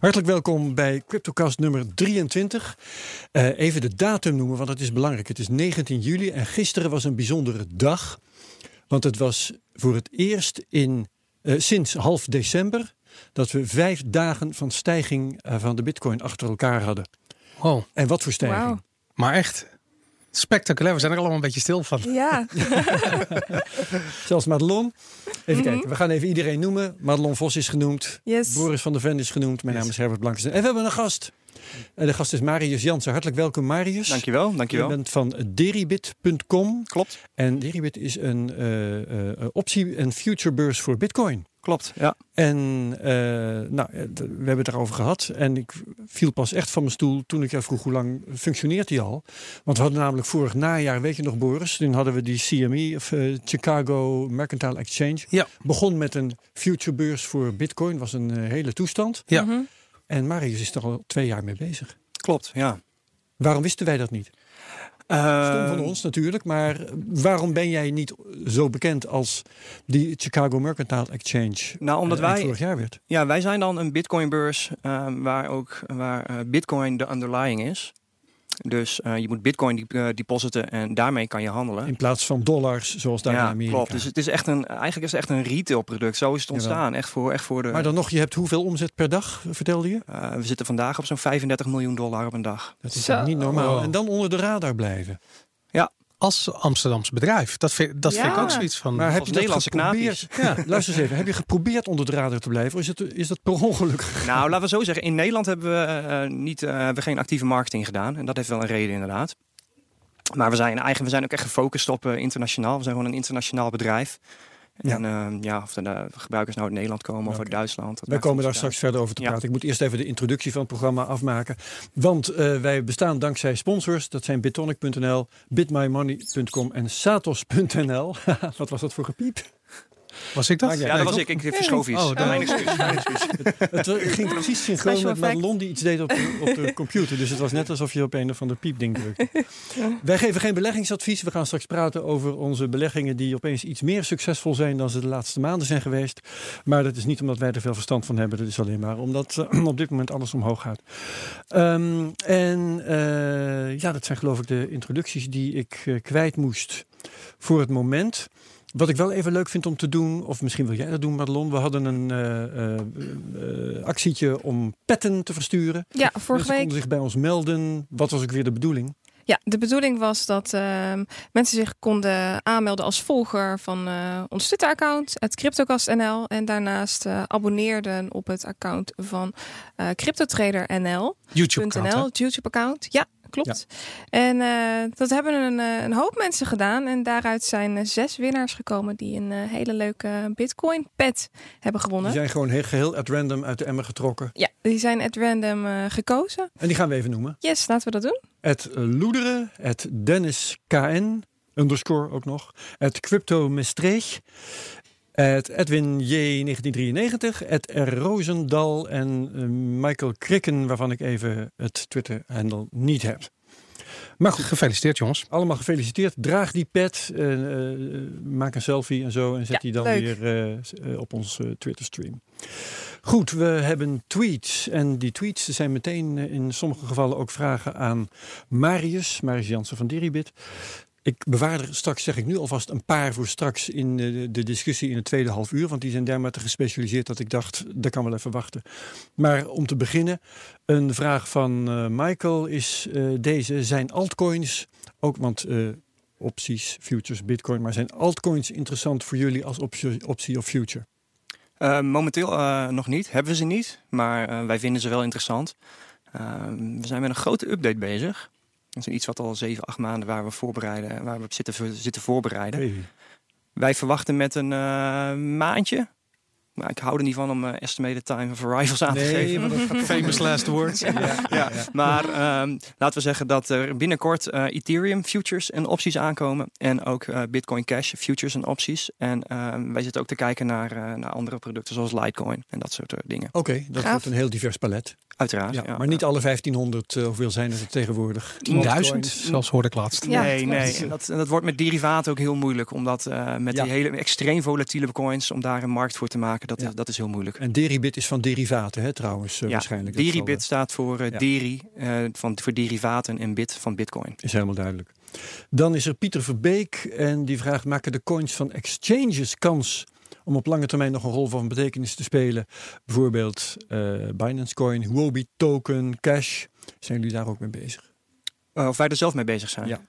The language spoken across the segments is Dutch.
Hartelijk welkom bij CryptoCast nummer 23. Uh, even de datum noemen, want het is belangrijk. Het is 19 juli en gisteren was een bijzondere dag. Want het was voor het eerst in, uh, sinds half december dat we vijf dagen van stijging uh, van de bitcoin achter elkaar hadden. Wow. En wat voor stijging. Wow. Maar echt spectaculair. We zijn er allemaal een beetje stil van. Ja. Zelfs Madelon. Even mm -hmm. kijken, we gaan even iedereen noemen. Madelon Vos is genoemd. Yes. Boris van der Ven is genoemd. Mijn yes. naam is Herbert Blankens. En we hebben een gast. En de gast is Marius Jansen. Hartelijk welkom, Marius. Dankjewel, dankjewel. Je bent van deribit.com. Klopt. En Deribit is een uh, uh, optie- en futurebeurs voor bitcoin. Klopt, ja. En uh, nou, we hebben het daarover gehad. En ik viel pas echt van mijn stoel toen ik jou vroeg hoe lang functioneert die al. Want we hadden namelijk vorig najaar, weet je nog Boris, toen hadden we die CME, of uh, Chicago Mercantile Exchange. Ja. Begon met een futurebeurs voor bitcoin, was een uh, hele toestand. Ja. Mm -hmm. En Marius is er al twee jaar mee bezig. Klopt, ja. Waarom wisten wij dat niet? Uh, Stom van ons natuurlijk, maar waarom ben jij niet zo bekend als die Chicago Mercantile Exchange nou, omdat uh, wij, vorig jaar werd? Ja, wij zijn dan een bitcoinbeurs uh, waar ook waar bitcoin de underlying is. Dus uh, je moet bitcoin uh, depositen en daarmee kan je handelen. In plaats van dollars, zoals daar ja, in Amerika. klopt. Dus het is echt een, eigenlijk is het echt een retail product. Zo is het ontstaan. Echt voor, echt voor de... Maar dan nog, je hebt hoeveel omzet per dag, vertelde je? Uh, we zitten vandaag op zo'n 35 miljoen dollar op een dag. Dat is niet normaal. Oh. En dan onder de radar blijven. Als Amsterdamse bedrijf. Dat vind, dat ja. vind ik ook zoiets van. Maar heb je Nederlandse knaapjes? Ja, luister eens even. Heb je geprobeerd onder de radar te blijven? Of is, het, is dat per ongeluk gegaan? Nou, laten we zo zeggen. In Nederland hebben we, uh, niet, uh, hebben we geen actieve marketing gedaan. En dat heeft wel een reden inderdaad. Maar we zijn, eigen, we zijn ook echt gefocust op uh, internationaal. We zijn gewoon een internationaal bedrijf. Ja. En uh, ja, of de uh, gebruikers nou uit Nederland komen of uit Duitsland. Wij komen daar straks verder over te praten. Ik moet eerst even de introductie van het programma afmaken. Want uh, wij bestaan dankzij sponsors. Dat zijn bitonic.nl, bitmymoney.com en satos.nl. Wat was dat voor gepiep? Was ik dat? Ja, ja dat was ik. Ik verschoof iets. Oh, mijn excuus. Mijn excuus. het, het ging precies synchroon met Madelon die iets deed op de, op de computer. Dus het was net alsof je op een of ander piepding drukte. Wij geven geen beleggingsadvies. We gaan straks praten over onze beleggingen die opeens iets meer succesvol zijn dan ze de laatste maanden zijn geweest. Maar dat is niet omdat wij er veel verstand van hebben. Dat is alleen maar omdat uh, op dit moment alles omhoog gaat. Um, en uh, ja, dat zijn geloof ik de introducties die ik uh, kwijt moest voor het moment. Wat ik wel even leuk vind om te doen, of misschien wil jij dat doen, Madelon. We hadden een uh, uh, actietje om petten te versturen. Ja, vorige mensen week. konden zich bij ons melden. Wat was ook weer de bedoeling? Ja, de bedoeling was dat uh, mensen zich konden aanmelden als volger van uh, ons Twitter-account, het CryptoCast.nl. En daarnaast uh, abonneerden op het account van CryptoTrader.nl. YouTube-account. Het YouTube-account, ja. Klopt. Ja. En uh, dat hebben een, een, hoop mensen gedaan. En daaruit zijn zes winnaars gekomen die een hele leuke Bitcoin pet hebben gewonnen. Die zijn gewoon heel, geheel at random uit de emmer getrokken. Ja, die zijn at random uh, gekozen. En die gaan we even noemen. Yes, laten we dat doen. Het Loederen, het Dennis KN, underscore ook nog. Het Crypto Mestreeg. Het Edwin J. 1993, het R. Roosendal en uh, Michael Krikken, waarvan ik even het Twitter-handle niet heb. Maar goed, gefeliciteerd jongens. Allemaal gefeliciteerd. Draag die pet, uh, uh, maak een selfie en zo en zet ja, die dan leuk. weer op ons Twitter-stream. Goed, we hebben tweets. En die tweets zijn meteen in sommige gevallen ook vragen aan Marius, Marius Jansen van Diribit. Ik bewaar er straks, zeg ik nu alvast, een paar voor straks in de, de, discussie in het tweede half uur. Want die zijn dermate gespecialiseerd dat ik dacht, dat kan wel even wachten. Maar om te beginnen, een vraag van uh, Michael is uh, deze. Zijn altcoins, ook want opties, futures, bitcoin, maar zijn altcoins interessant voor jullie als optie, optie of future? Momenteel nog niet, hebben we ze niet, maar wij vinden ze wel interessant. we zijn met een grote update bezig. Dat is iets wat al 7, 8 maanden waar we voorbereiden, waar we op zitten, zitten voorbereiden. Wij verwachten met een maandje. Maar ik hou er niet van om uh, estimated time of arrivals aan nee, te geven. Maar dat gaat Famous last words. ja, ja. Maar um, laten we zeggen dat er binnenkort uh, Ethereum futures en opties aankomen. En ook uh, Bitcoin Cash futures en opties. En uh, wij zitten ook te kijken naar, uh, naar andere producten zoals Litecoin en dat soort dingen. Oké, okay, dat Gaaf. wordt een heel divers palet. Uiteraard. Ja, ja, maar niet alle 1500, uh, hoeveel zijn er tegenwoordig? 10.000, zelfs hoorde ik laatst. Ja, nee, nee. En dat, en dat wordt met derivaten ook heel moeilijk. Omdat uh, met Ja. die hele extreem volatiele coins, om daar een markt voor te maken maken. Dat, is, dat is heel moeilijk. En deribit is van derivaten, hè, trouwens, ja, waarschijnlijk. Deribit staat voor uh, deri, van, voor derivaten en bit van bitcoin. Is helemaal duidelijk. Dan is er Pieter Verbeek en die vraagt: maken de coins van exchanges kans om op lange termijn nog een rol van betekenis te spelen? Bijvoorbeeld Binance Coin, Huobi Token, Cash. Zijn jullie daar ook mee bezig? of wij er zelf mee bezig zijn? Ja.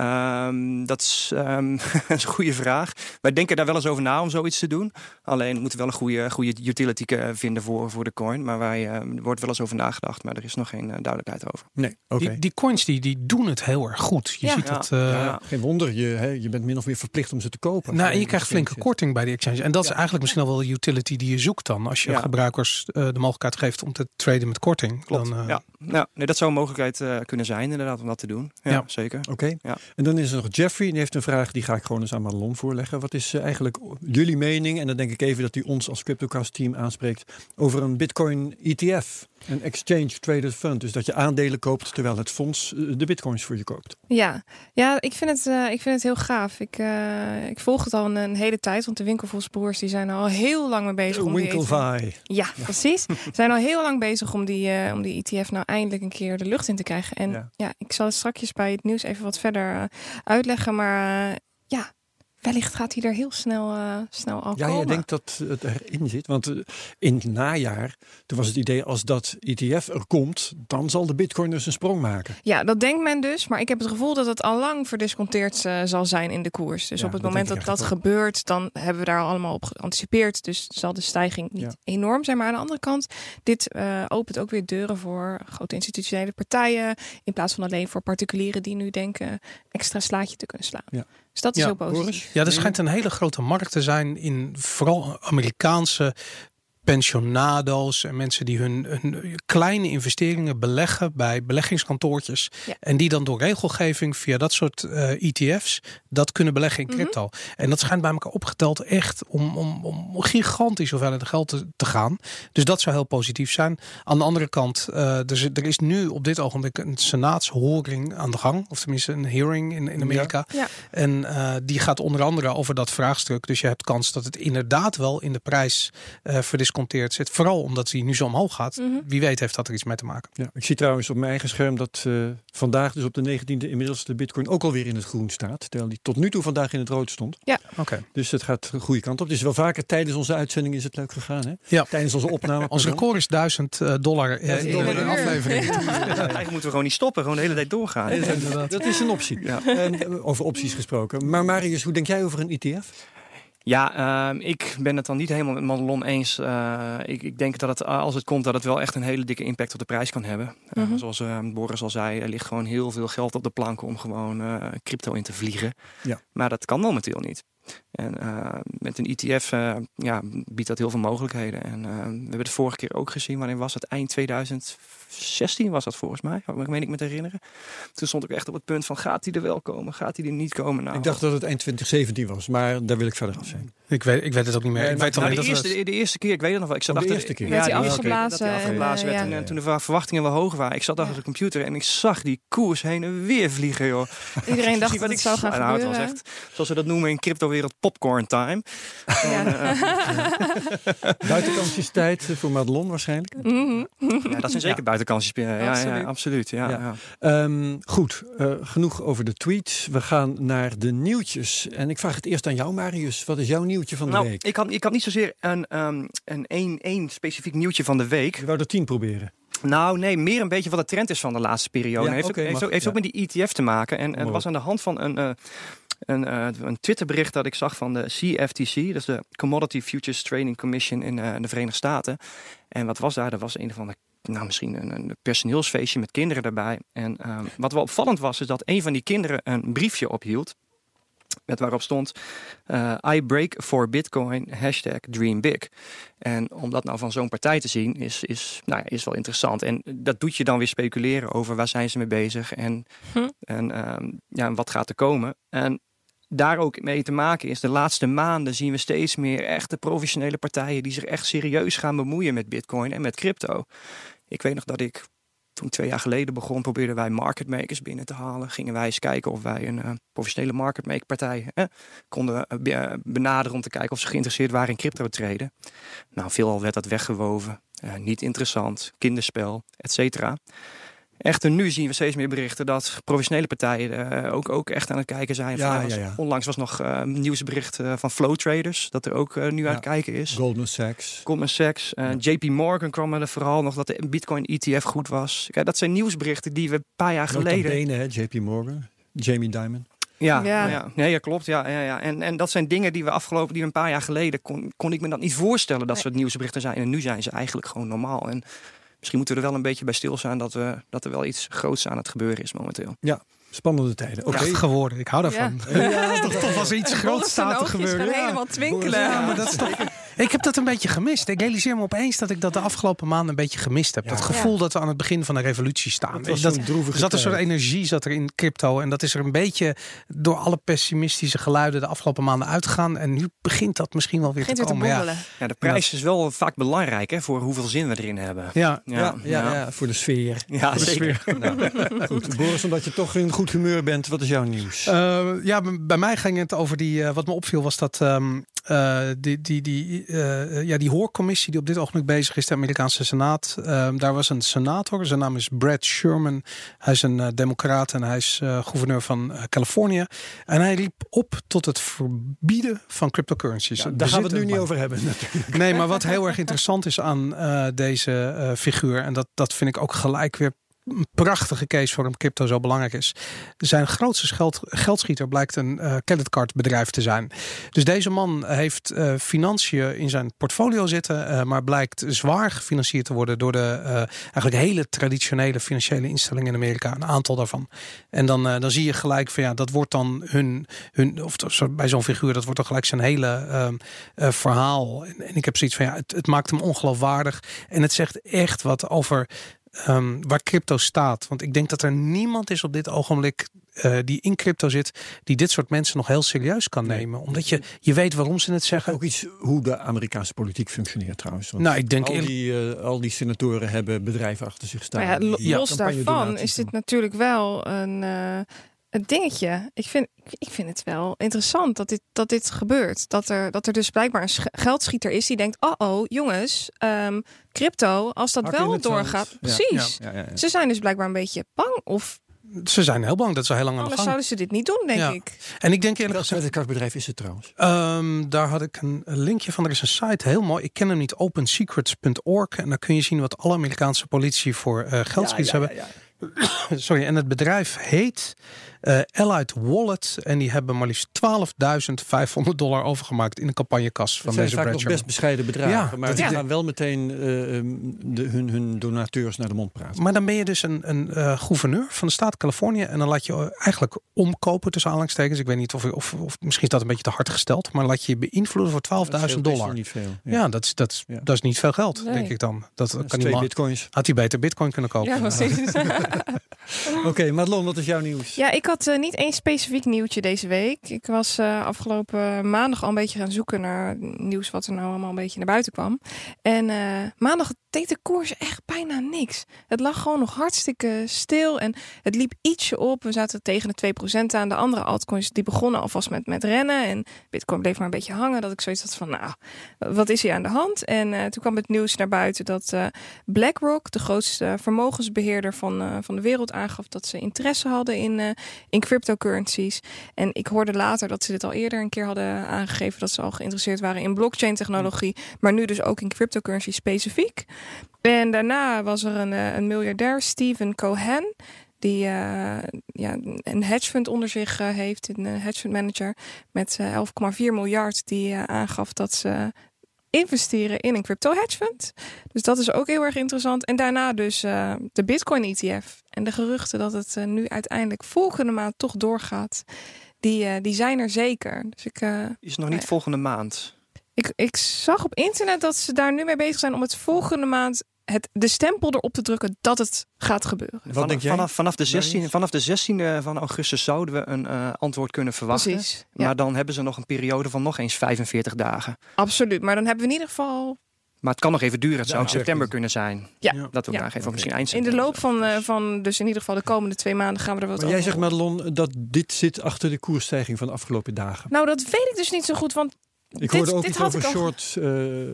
Um, dat is, um, een goede vraag. Wij denken daar wel eens over na om zoiets te doen. Alleen moeten we wel een goede, goede utility vinden voor, voor de coin. Maar wij, uh, er wordt wel eens over nagedacht, maar er is nog geen uh, duidelijkheid over. Nee, okay. die, die, coins die, die doen het heel erg goed. Je ja. ziet ja. dat. Uh, ja, geen wonder, je, hè, je bent min of meer verplicht om ze te kopen. Nou, en je krijgt flinke korting bij die exchange. En dat is eigenlijk misschien al wel de utility die je zoekt dan. Als je gebruikers de mogelijkheid geeft om te traden met korting. Klopt. Dan, ja. Nou, nee, dat zou een mogelijkheid kunnen zijn inderdaad om dat te doen. Ja, zeker. Oké. Okay. Ja. En dan is er nog Jeffrey, die heeft een vraag, die ga ik gewoon eens aan Madelon voorleggen. Wat is uh, eigenlijk jullie mening, en dan denk ik even dat u ons als CryptoCast team aanspreekt, over een Bitcoin ETF, een Exchange Traded Fund. Dus dat je aandelen koopt terwijl het fonds uh, de Bitcoins voor je koopt. Ja, ja ik, vind het, uh, ik vind het heel gaaf. Ik, ik volg het al een, een, hele tijd, want de winkelvolsbroers die zijn al heel lang mee bezig. om Winkelvaai. Die ja, ja, precies. zijn al heel lang bezig om die, om die ETF nou eindelijk een keer de lucht in te krijgen. En ja, ja ik zal het straks bij het nieuws even wat verder uitleggen. Maar ja, wellicht gaat hij er heel snel, uh, snel al ja, komen. je denkt dat het erin zit. Want uh, in het najaar, toen was het idee als dat ETF er komt, dan zal de bitcoin dus een sprong maken. Ja, dat denkt men dus. Maar ik heb het gevoel dat het al lang verdisconteerd uh, zal zijn in de koers. Dus Ja, op het moment dat dat gebeurt, dan hebben we daar allemaal op geanticipeerd. Dus zal de stijging niet Ja. enorm zijn. Maar aan de andere kant, dit eh, opent ook weer deuren voor grote institutionele partijen. In plaats van alleen voor particulieren die nu denken extra slaatje te kunnen slaan. Ja. Dus dat is Ja, heel positief. Boris? Ja, er schijnt een hele grote markt te zijn in vooral Amerikaanse pensionado's en mensen die hun, hun kleine investeringen beleggen bij beleggingskantoortjes. Ja. En die dan door regelgeving via dat soort eh, ETF's dat kunnen beleggen in Mhm. crypto. En dat schijnt bij elkaar opgeteld echt om, om, om gigantisch hoeveelheid geld te, te gaan. Dus dat zou heel positief zijn. Aan de andere kant, eh, er, is, er is nu op dit ogenblik een senaatshoring aan de gang. Of tenminste een hearing in, in Amerika. Ja. En eh, die gaat onder andere over dat vraagstuk. Dus je hebt kans dat het inderdaad wel in de prijs eh verdisconteerd zit. Vooral omdat die nu zo omhoog gaat. Mhm. Wie weet heeft dat er iets mee te maken. Ja, ik zie trouwens op mijn eigen scherm dat eh, vandaag, dus op de 19e, inmiddels de Bitcoin ook alweer in het groen staat. Terwijl die tot nu toe vandaag in het rood stond. Oké. Dus het gaat de goede kant op. Het is wel vaker tijdens onze uitzending is het leuk gegaan. Hè? Ja. Tijdens onze opname. Ons record is 1000 eh, dollar eh, in dollar een aflevering. Eigenlijk moeten we gewoon niet stoppen, gewoon de hele tijd doorgaan. Dat- is een optie. Ja. En, over opties gesproken. Maar Marius, hoe denk jij over een ETF? Ja, ehm, ik ben het dan niet helemaal met Madelon eens. Eh, ik, ik denk dat het, eh, als het komt, dat het wel echt een hele dikke impact op de prijs kan hebben. Eh, Mhm. Zoals eh, Boris al zei, er ligt gewoon heel veel geld op de plank om gewoon crypto in te vliegen. Ja. Maar dat kan momenteel niet. En eh, met een ETF eh, ja, biedt dat heel veel mogelijkheden. En eh, we hebben het vorige keer ook gezien. Wanneer was het? Eind 2016 was dat volgens mij. Ik meen ik me te herinneren. Toen stond ik echt op het punt van gaat die er wel komen? Gaat die er niet komen? Nou, Ik dacht dat het eind 2017 was, maar daar wil ik verder af zijn. Ik weet, ik weet het ook niet meer. Nee, ik weet Nou, alleen de, dat eerste, het- de, de eerste keer, ik weet het nog wel. Ik zat Oh, de achter eerste keer. Ja, die- afgeblazen werd. En, toen de verwachtingen wel hoog waren. Ik zat achter de computer en ik zag die koers heen en weer vliegen, joh. Iedereen dacht dat wat het zou gaan nou, Het was echt, zoals we dat noemen in cryptowereld, popcorn time. Ja. Buitenkansjestijd voor Madelon waarschijnlijk. Mhm. Ja, dat zijn zeker buitenkansjes. Ja, ja, Absoluut. ja, absoluut. Ja, Ja. ja. Ehm, goed, eh, genoeg over de tweets. We gaan naar de nieuwtjes. En ik vraag het eerst aan jou, Marius. Wat is jouw nieuwtje van de Nou, week? ik had, ik had niet zozeer een, ehm, een één, één specifiek nieuwtje van de week. Je wou er tien proberen. Nou, nee, meer een beetje wat de trend is van de laatste periode. Ja, heeft ook, heeft, mag, ook, heeft ja. ook met die ETF te maken. En, het was aan de hand van een, eh, een, eh, een Twitterbericht dat ik zag van de CFTC. Dat is de Commodity Futures Trading Commission in eh, de Verenigde Staten. En wat was daar? Er was een van de nou, misschien een, een personeelsfeestje met kinderen erbij. En ehm, wat wel opvallend was, is dat een van die kinderen een briefje ophield. Met waarop stond: eh, I break for Bitcoin, hashtag dream big. En om dat nou van zo'n partij te zien, is, is, nou ja, is wel interessant. En dat doet je dan weer speculeren over waar zijn ze mee bezig en, Hm. en ehm, ja, en wat gaat er komen. En daar ook mee te maken is, de laatste maanden zien we steeds meer echte professionele partijen die zich echt serieus gaan bemoeien met Bitcoin en met crypto. Ik weet nog dat ik toen twee jaar geleden begon, probeerden wij market makers binnen te halen. Gingen wij eens kijken of wij een uh, professionele market maker partij konden benaderen om te kijken of ze geïnteresseerd waren in crypto traden. Nou, veelal werd dat weggewoven. niet interessant, kinderspel, et cetera. Echter, nu zien we steeds meer berichten dat professionele partijen uh, ook, ook echt aan het kijken zijn. Ja, ja, ja. Onlangs was nog uh, nieuwsbericht uh, van Flow Traders, dat er ook nu aan het kijken is. Goldman Sachs. Goldman Sachs. JP Morgan kwam er vooral nog dat de Bitcoin ETF goed was. Kijk, dat zijn nieuwsberichten die we een paar jaar geleden... Bene, hè, JP Morgan. Jamie Dimon. Ja, ja. ja. Nee, ja klopt. Ja, ja, ja. En, en dat zijn dingen die we afgelopen, die we een paar jaar geleden kon, kon ik me dat niet voorstellen dat nee. soort nieuwsberichten zijn. En nu zijn ze eigenlijk gewoon normaal. En misschien moeten we er wel een beetje bij stilstaan dat, we, dat er wel iets groots aan het gebeuren is momenteel. Ja, Spannende tijden. Oké. Okay. geworden. Ik hou daarvan. Ja, ja toch, toch was iets groots staat te gebeuren. Ja. helemaal twinkelen. Ja, maar dat is toch... Ik heb dat een beetje gemist. Ik realiseer me opeens dat ik dat de afgelopen maanden een beetje gemist heb. dat gevoel dat we aan het begin van een revolutie staan. Dat, dat zat een soort energie zat er in crypto. En dat is er een beetje door alle pessimistische geluiden de afgelopen maanden uitgegaan. En nu begint dat misschien wel weer te komen. ja. ja, de prijs is wel vaak belangrijk hè, voor hoeveel zin we erin hebben. Ja, ja, ja, voor de sfeer. Ja, zeker. Nou, goed, Boris, omdat je toch in goed humeur bent, wat is jouw nieuws? Uh, ja, bij mij ging het over die. Uh, wat me opviel was dat um, uh, die, die, die, ja, die hoorcommissie die op dit ogenblik bezig is, de Amerikaanse Senaat. Ehm, daar was een senator, zijn naam is Brad Sherman. Hij is een democraat en hij is gouverneur van Californië. En hij riep op tot het verbieden van cryptocurrencies. Ja, daar gaan we het nu niet over hebben. Natuurlijk. Nee, maar wat heel erg interessant is aan deze figuur, en dat, dat vind ik ook gelijk weer een prachtige case waarom crypto zo belangrijk is. Zijn grootste geld, geldschieter blijkt een uh, creditcardbedrijf te zijn. Dus deze man heeft uh, financiën in zijn portfolio zitten, uh, maar blijkt zwaar gefinancierd te worden door de eigenlijk hele traditionele financiële instellingen in Amerika. Een aantal daarvan. En dan, dan zie je gelijk van ja, dat wordt dan hun, hun of bij zo'n figuur, dat wordt dan gelijk zijn hele ehm, verhaal. En, en, ik heb zoiets van ja, het, het maakt hem ongeloofwaardig. En het zegt echt wat over um, waar crypto staat. Want ik denk dat er niemand is op dit ogenblik uh, die in crypto zit, die dit soort mensen nog heel serieus kan nemen. Omdat je, je weet waarom ze het zeggen. Ook iets hoe de Amerikaanse politiek functioneert trouwens. Want nou, ik denk al die, uh, al die senatoren hebben bedrijven achter zich staan. Ja, los daarvan is dit natuurlijk wel een, uh, een dingetje. Ik vind, ik vind het wel interessant dat dit, dat dit gebeurt. Dat er, dat er dus blijkbaar een geldschieter is die denkt: oh, oh jongens, um, crypto, als dat wel doorgaat. Precies. Ja, ja, ze zijn dus blijkbaar een beetje bang of. Ze zijn heel bang dat ze heel lang aan de gang. zouden ze dit niet doen, denk ik. En ik denk eerlijk gezegd... Welk bedrijf is het trouwens? Um, daar had ik een linkje van. Er is een site, heel mooi. Ik ken hem niet, opensecrets.org. En daar kun je zien wat alle Amerikaanse politie voor uh, geldschieters hebben. Sorry, en het bedrijf heet uh, Allied Wallet. En die hebben maar liefst 12.500 dollar overgemaakt in de campagnekas van deze vaak nog best bescheiden bedragen. Ja, maar die gaan wel meteen uh, de, hun, hun donateurs naar de mond praten. Maar dan ben je dus een, een uh, gouverneur van de staat Californië. En dan laat je eigenlijk omkopen tussen aanhalingstekens. Ik weet niet of, of, of misschien is dat een beetje te hard gesteld. Maar laat je je beïnvloeden voor 12.000 dollar. Niet veel, ja. ja, dat, is, dat, ja. dat is niet veel geld, nee. denk ik dan. Dat, dat kan twee bitcoins. Had hij beter bitcoin kunnen kopen. Ja, precies. Oké, okay, Madelon, wat is jouw nieuws? Ja, ik had uh, niet één specifiek nieuwtje deze week. Ik was uh, afgelopen maandag al een beetje gaan zoeken naar nieuws wat er nou allemaal een beetje naar buiten kwam. En uh, maandag deed de koers echt bijna niks. Het lag gewoon nog hartstikke stil en het liep ietsje op. We zaten tegen de 2% aan. De andere altcoins die begonnen alvast met, met rennen. En Bitcoin bleef maar een beetje hangen. Dat ik zoiets had van, nou, wat is hier aan de hand? En uh, toen kwam het nieuws naar buiten dat uh, BlackRock, de grootste vermogensbeheerder van, uh, van de wereld, aangaf dat ze interesse hadden in, in cryptocurrencies. En ik hoorde later dat ze dit al eerder een keer hadden aangegeven dat ze al geïnteresseerd waren in blockchain technologie. Maar nu dus ook in cryptocurrency specifiek. En daarna was er een, een miljardair, Steven Cohen die uh, ja, een hedge fund onder zich uh, heeft, een hedge fund manager met uh, 11,4 miljard, die aangaf dat ze investeren in een crypto hedge fund. Dus dat is ook heel erg interessant. En daarna dus de Bitcoin ETF en de geruchten dat het nu uiteindelijk volgende maand toch doorgaat, die, die zijn er zeker. Dus ik, is nog niet volgende maand. Ik, ik zag op internet dat ze daar nu mee bezig zijn om het volgende maand het, de stempel erop te drukken dat het gaat gebeuren. Wat vanaf, denk jij? Vanaf, vanaf, de 16, vanaf de 16e van augustus zouden we een uh, antwoord kunnen verwachten. Precies, ja. Maar dan hebben ze nog een periode van nog eens 45 dagen. Absoluut, maar dan hebben we in ieder geval Maar het kan nog even duren. Het zou ook september kunnen zijn. Ja. Dat we ja. aangeven. Of misschien eind In de loop van, uh, van, dus in ieder geval de komende twee maanden gaan we er wat maar over. Jij zegt, Madelon, dat dit zit achter de koersstijging van de afgelopen dagen. Nou, dat weet ik dus niet zo goed. Want ik hoorde ook iets over short, uh, uh,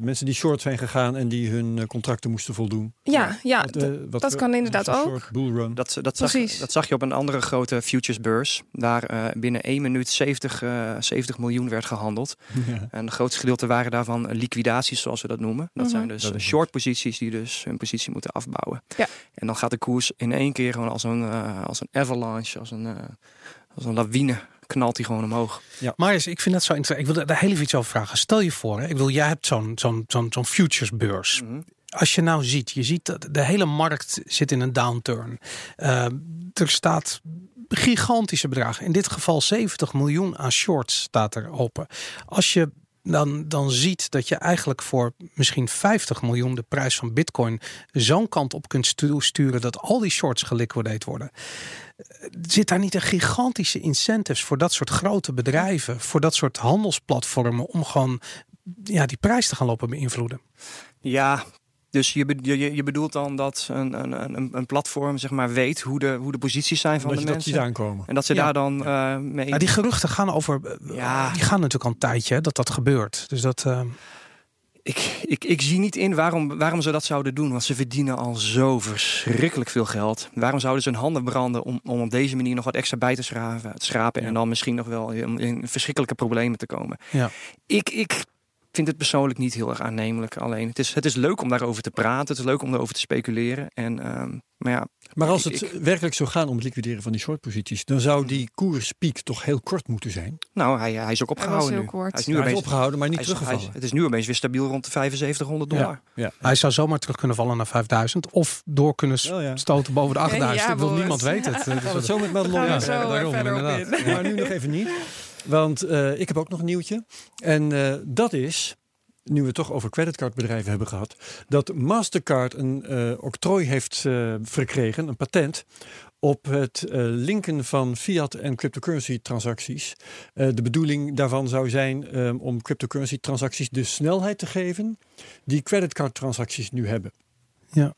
mensen die short zijn gegaan en die hun uh, contracten moesten voldoen. Ja, ja wat, wat, dat kan inderdaad ook. Bullrun. Dat, dat, zag, dat zag je op een andere grote futuresbeurs. Daar binnen één minuut 70, 70 miljoen werd gehandeld. Ja. En het grootste gedeelte waren daarvan liquidaties, zoals we dat noemen. Dat -huh. zijn dus dat short posities die dus hun positie moeten afbouwen. Ja. En dan gaat de koers in één keer gewoon als een, als een avalanche, als een, als een lawine knalt hij gewoon omhoog. Ja. Maar ik vind dat zo interessant. Ik wil daar heel even iets over vragen. Stel je voor, hè? ik bedoel, jij hebt zo'n zo'n zo'n zo'n futuresbeurs. Mm -hmm. Als je nou ziet, je ziet dat de hele markt zit in een downturn. Uh, er staat gigantische bedragen. In dit geval 70 miljoen aan shorts staat er open. Als je dan, dan ziet dat je eigenlijk voor misschien 50 miljoen de prijs van bitcoin zo'n kant op kunt sturen dat al die shorts geliquideerd worden. Zit daar niet een gigantische incentives voor dat soort grote bedrijven, voor dat soort handelsplatformen om gewoon ja, die prijs te gaan lopen beïnvloeden? Ja, dus je, je, je bedoelt dan dat een, een, een platform zeg maar, weet hoe de, hoe de posities zijn van dat de je, mensen. Dat aankomen. En dat ze ja. daar dan uh, mee. Ja, die geruchten gaan over. Ja. Die gaan natuurlijk al een tijdje hè, dat dat gebeurt. Dus dat. Uh... Ik, ik, ik zie niet in waarom, waarom ze dat zouden doen. Want ze verdienen al zo verschrikkelijk veel geld. Waarom zouden ze hun handen branden om, om op deze manier nog wat extra bij te schrapen, schrapen ja. en dan misschien nog wel in, in verschrikkelijke problemen te komen? Ja. Ik, ik vind het persoonlijk niet heel erg aannemelijk. Alleen het is, het is leuk om daarover te praten. Het is leuk om daarover te speculeren. En, um, maar, ja, maar als ik, het ik, werkelijk zou gaan om het liquideren van die shortposities, dan zou die koerspiek toch heel kort moeten zijn. Nou, hij, hij is ook opgehouden hij nu. Kort. Hij is nu opeens, hij is opgehouden, maar niet hij teruggevallen. Hij het is nu opeens weer stabiel rond de 7500 dollar. Ja, ja. Hij zou zomaar terug kunnen vallen naar 5000 of door kunnen oh, ja. stoten boven de 8000. Ja, ik wil niemand weten. Het, dus het zo met Madelon. Ja, zo daarom, inderdaad. Maar nu nog even niet. Want uh, ik heb ook nog een nieuwtje. En uh, dat is nu we het toch over creditcardbedrijven hebben gehad, dat Mastercard een uh, octrooi heeft verkregen, een patent, op het linken van fiat en cryptocurrency transacties. de bedoeling daarvan zou zijn um, om cryptocurrency transacties de snelheid te geven die creditcard transacties nu hebben. Ja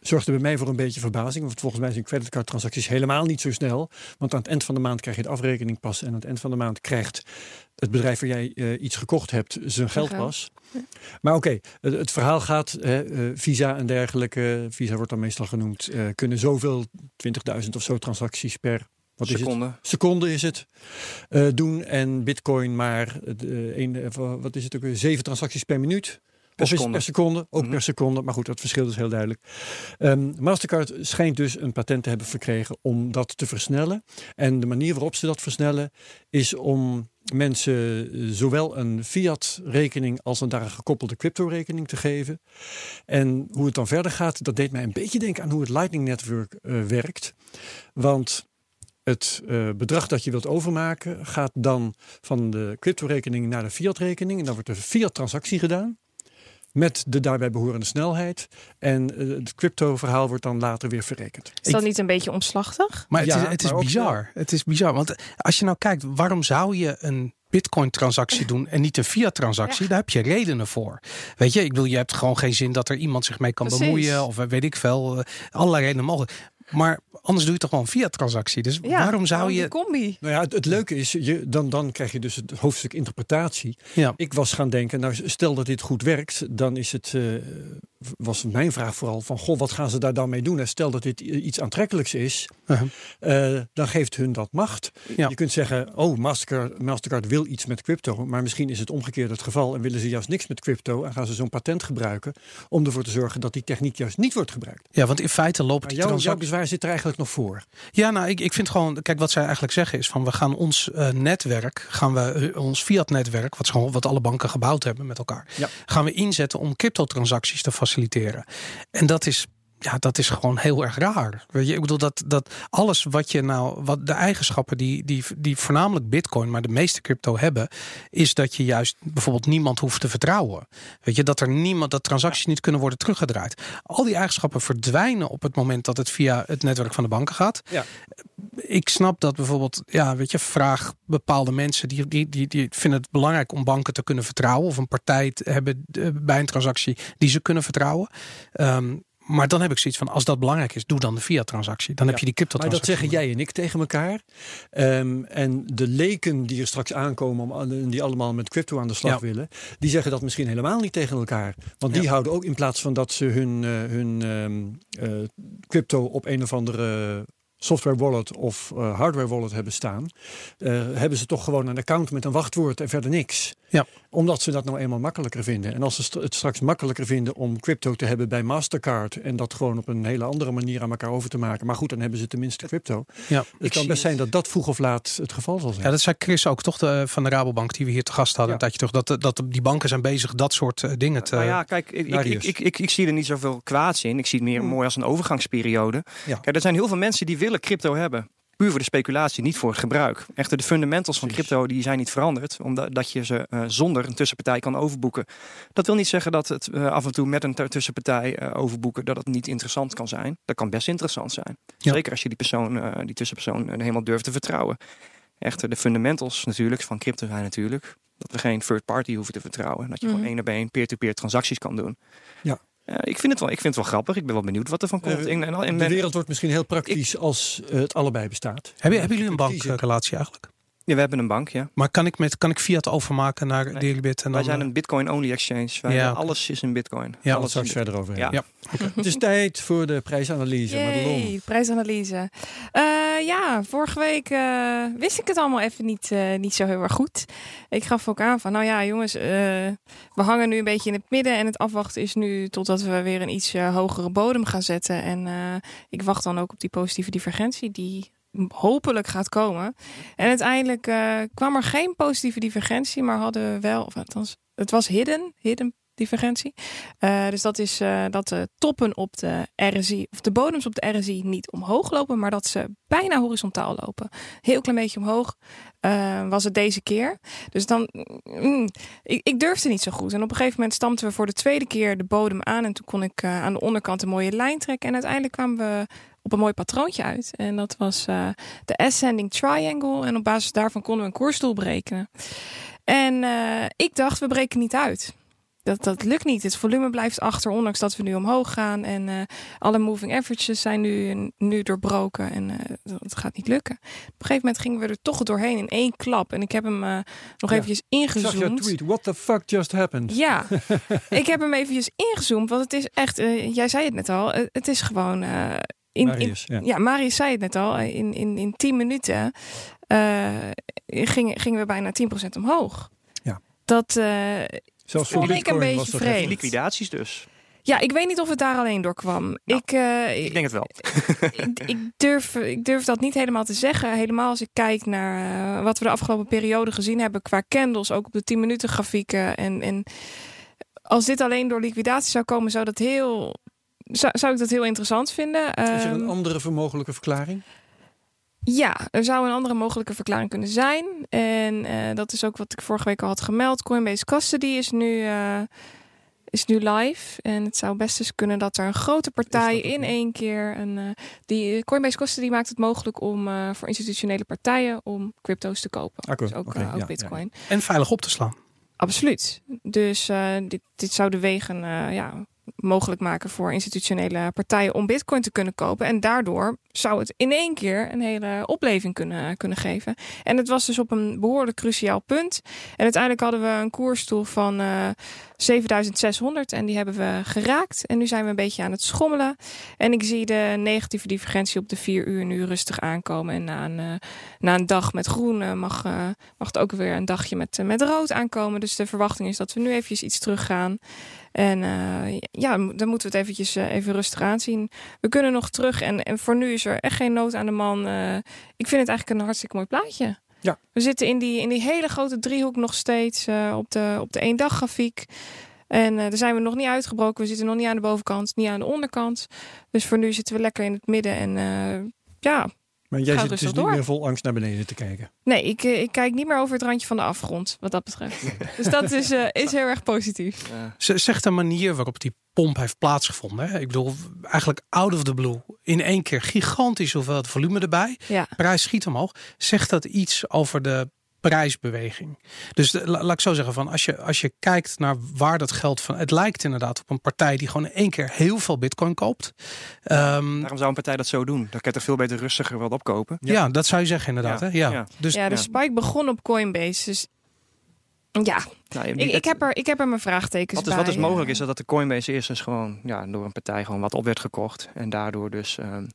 zorgde bij mij voor een beetje verbazing. Want volgens mij zijn creditcardtransacties helemaal niet zo snel. Want aan het eind van de maand krijg je de afrekening pas. En aan het eind van de maand krijgt het bedrijf waar jij uh, iets gekocht hebt zijn geld pas. Ja. Maar oké, okay, het, het, verhaal gaat, uh, Visa en dergelijke, Visa wordt dan meestal genoemd, uh, kunnen zoveel, 20.000 of zo transacties per wat seconde. Is het? Seconde is het. Uh, doen en bitcoin maar, uh, een, wat is het ook, zeven transacties per minuut. Per seconde. per seconde, ook mm -hmm. per seconde. Maar goed, dat verschil is heel duidelijk. Um, Mastercard schijnt dus een patent te hebben verkregen om dat te versnellen. En de manier waarop ze dat versnellen is om mensen zowel een fiat-rekening als een daar gekoppelde crypto-rekening te geven. En hoe het dan verder gaat, dat deed mij een beetje denken aan hoe het Lightning Network uh, werkt. Want het uh, bedrag dat je wilt overmaken gaat dan van de crypto-rekening naar de fiat-rekening. En dan wordt er een fiat-transactie gedaan met de daarbij behorende snelheid. En uh, het crypto-verhaal wordt dan later weer verrekend. Is dat niet een beetje omslachtig? Maar het is, het is bizar. Het is bizar. Want als je nou kijkt, waarom zou je een Bitcoin-transactie doen en niet een fiat-transactie, ja. daar heb je redenen voor. Weet je, ik bedoel, je hebt gewoon geen zin dat er iemand zich mee kan Precies. bemoeien of weet ik veel, uh, allerlei redenen mogelijk. Maar anders doe je toch gewoon via transactie. Dus ja, waarom zou je. combi. Nou ja, het, het, leuke is, je, dan, dan krijg je dus het hoofdstuk interpretatie. Ja. Ik was gaan denken, nou stel dat dit goed werkt, dan is het. Uh, was mijn vraag vooral van, goh, wat gaan ze daar dan mee doen? En stel dat dit iets aantrekkelijks is, uh -huh. uh, dan geeft hun dat macht. Ja. Je kunt zeggen, oh, Mastercard, Mastercard wil iets met crypto, maar misschien is het omgekeerd het geval en willen ze juist niks met crypto en gaan ze zo'n patent gebruiken om ervoor te zorgen dat die techniek juist niet wordt gebruikt. Ja, want in feite lopen die jouw, transacties... zit er eigenlijk nog voor. Ja, nou, ik, ik vind gewoon, kijk, wat zij eigenlijk zeggen is van we gaan ons uh, netwerk, gaan we uh, ons fiat-netwerk, wat, gewoon, wat alle banken gebouwd hebben met elkaar, ja. gaan we inzetten om cryptotransacties te faciliteren. En dat is ja, dat is gewoon heel erg raar. Weet je, ik bedoel dat, dat alles wat je nou, wat de eigenschappen die, die, die voornamelijk Bitcoin, maar de meeste crypto hebben, is dat je juist bijvoorbeeld niemand hoeft te vertrouwen. Weet je, dat er niemand, dat transacties niet kunnen worden teruggedraaid. Al die eigenschappen verdwijnen op het moment dat het via het netwerk van de banken gaat. Ja. Ik snap dat bijvoorbeeld, ja, weet je, vraag bepaalde mensen die, die, die, die vinden het belangrijk om banken te kunnen vertrouwen of een partij te hebben eh, bij een transactie die ze kunnen vertrouwen. Ehm, maar dan heb ik zoiets van, als dat belangrijk is, doe dan de fiat-transactie. Dan heb je die crypto Maar dat zeggen jij en ik tegen elkaar. Ehm, en de leken die er straks aankomen, om, die allemaal met crypto aan de slag willen, die zeggen dat misschien helemaal niet tegen elkaar. Want die houden ook in plaats van dat ze hun, uh, hun uh, crypto op een of andere software wallet of uh, hardware wallet hebben staan, uh, hebben ze toch gewoon een account met een wachtwoord en verder niks. Ja. Omdat ze dat nou eenmaal makkelijker vinden. En als ze het straks makkelijker vinden om crypto te hebben bij Mastercard en dat gewoon op een hele andere manier aan elkaar over te maken. Maar goed, dan hebben ze tenminste crypto. Ja, het kan best zijn dat dat vroeg of laat het geval zal zijn. Ja, dat zei Chris ook toch de, van de Rabobank die we hier te gast hadden. Ja. Dat, je toch, dat, dat die banken zijn bezig dat soort uh, dingen te. Nou ja, kijk, ik, ik, ik, ik, ik, zie er niet zoveel kwaads in. Ik zie het meer mooi als een overgangsperiode. Ja. Kijk, er zijn heel veel mensen die willen crypto hebben puur voor de speculatie, niet voor het gebruik. Echter, de fundamentals van crypto die zijn niet veranderd, omdat dat je ze uh, zonder een tussenpartij kan overboeken. Dat wil niet zeggen dat het uh, af en toe met een tussenpartij uh, overboeken dat het niet interessant kan zijn. Dat kan best interessant zijn. Ja. Zeker als je die persoon, die tussenpersoon, helemaal durft te vertrouwen. Echter, de fundamentals natuurlijk van crypto zijn natuurlijk dat we geen third party hoeven te vertrouwen. Dat je mm -hmm. gewoon één op één peer-to-peer transacties kan doen. Ja. Uh, ik, vind het wel, ik vind het wel grappig. Ik ben wel benieuwd wat er van komt. Uh, in, in, in, de wereld wordt misschien heel praktisch ik, als uh, het allebei bestaat. Heb je, hebben jullie een bankrelatie eigenlijk? Ja, we hebben een bank, ja. Maar kan ik, met, kan ik fiat overmaken naar nee. Deribit? En Wij dan, zijn een bitcoin-only exchange. Wij ja, alles is in bitcoin. Ja, alles straks verder over. Ja. ja. Okay. het is tijd voor de prijsanalyse. Yay, prijsanalyse. Uh, ja, vorige week uh, wist ik het allemaal even niet, uh, niet zo heel erg goed. Ik gaf ook aan van, nou ja jongens, we hangen nu een beetje in het midden. En het afwachten is nu totdat we weer een iets hogere bodem gaan zetten. En ik wacht dan ook op die positieve divergentie die hopelijk gaat komen. En uiteindelijk uh, kwam er geen positieve divergentie, maar hadden we wel, of althans, het was hidden, hidden divergentie. Uh, dus dat is uh, dat de toppen op de RSI, of de bodems op de RSI niet omhoog lopen, maar dat ze bijna horizontaal lopen. Heel klein beetje omhoog was het deze keer. Dus dan, mm, ik, ik, durfde niet zo goed. En op een gegeven moment stampten we voor de tweede keer de bodem aan en toen kon ik aan de onderkant een mooie lijn trekken. En uiteindelijk kwamen we op een mooi patroontje uit. En dat was uh, de ascending triangle. En op basis daarvan konden we een koersdoel berekenen. En uh, ik dacht, we breken niet uit. Dat, dat lukt niet. Het volume blijft achter, ondanks dat we nu omhoog gaan. En uh, alle moving averages zijn nu, nu doorbroken. En het gaat niet lukken. Op een gegeven moment gingen we er toch doorheen in één klap. En ik heb hem nog ja. eventjes ingezoomd. Ik zag je tweet. What the fuck just happened? Ja, ik heb hem eventjes ingezoomd. Want het is echt, jij zei het net al, het is gewoon in, Marius, in, ja. ja. Marius zei het net al. In, in, in 10 minuten uh, gingen, gingen we bijna 10% omhoog. Ja. Dat uh, Zelfs voor ik een beetje vreemd. Liquidaties dus. Ja, ik weet niet of het daar alleen door kwam. Nou, ik, uh, ik denk het wel. ik, ik, durf, ik durf dat niet helemaal te zeggen. Helemaal als ik kijk naar uh, wat we de afgelopen periode gezien hebben qua candles, ook op de 10 minuten grafieken. En, en als dit alleen door liquidatie zou komen, zou dat heel zou, zou ik dat heel interessant vinden. Is er een Um, andere mogelijke verklaring? Ja, er zou een andere mogelijke verklaring kunnen zijn. En uh, dat is ook wat ik vorige week al had gemeld. Coinbase Custody is nu, uh, is nu live. En het zou best eens kunnen dat er een grote partij in één keer... Een, uh, die, Coinbase Custody maakt het mogelijk om voor institutionele partijen... om crypto's te kopen. Ah, dus ook, okay, ook ja, bitcoin. Ja. En veilig op te slaan. Absoluut. Dus dit, dit zou de wegen ja, mogelijk maken voor institutionele partijen om bitcoin te kunnen kopen. En daardoor zou het in één keer een hele opleving kunnen, kunnen geven. En het was dus op een behoorlijk cruciaal punt. En uiteindelijk hadden we een koersdoel van uh, 7600 en die hebben we geraakt. En nu zijn we een beetje aan het schommelen. En ik zie de negatieve divergentie op de vier uur nu rustig aankomen. En na een, uh, na een dag met groen mag, uh, mag het ook weer een dagje met, met rood aankomen. Dus de verwachting is dat we nu eventjes iets teruggaan. En ja, dan moeten we het eventjes even rustig aanzien. We kunnen nog terug en, en voor nu is er echt geen nood aan de man. Ik vind het eigenlijk een hartstikke mooi plaatje. Ja. We zitten in die, in die hele grote driehoek nog steeds op de, op de één dag grafiek. En daar zijn we nog niet uitgebroken. We zitten nog niet aan de bovenkant, niet aan de onderkant. Dus voor nu zitten we lekker in het midden. En ja, maar jij zit dus niet meer vol angst naar beneden te kijken. Nee, ik, eh, ik kijk niet meer over het randje van de afgrond, wat dat betreft. dus dat is, uh, is heel erg positief. Ja. Zegt de manier waarop die pomp heeft plaatsgevonden. Hè? Ik bedoel, eigenlijk out of the blue. In één keer gigantisch hoeveel volume erbij. Ja. Prijs schiet omhoog. Zegt dat iets over de prijsbeweging. Dus laat ik zo zeggen, van als je, als je kijkt naar waar dat geld van. Het lijkt inderdaad op een partij die gewoon in één keer heel veel bitcoin koopt. Um, Waarom zou een partij dat zo doen? Dan kan je er veel beter rustiger wat opkopen. Ja, dat zou je zeggen inderdaad. Ja, hè? ja. Dus, ja de spike begon op Coinbase. Dus ja, nou, ik, ik, heb er, ik heb er mijn vraagtekens wat is, bij. Wat is mogelijk is dat de Coinbase eerst dus gewoon ja, door een partij gewoon wat op werd gekocht. En daardoor dus um,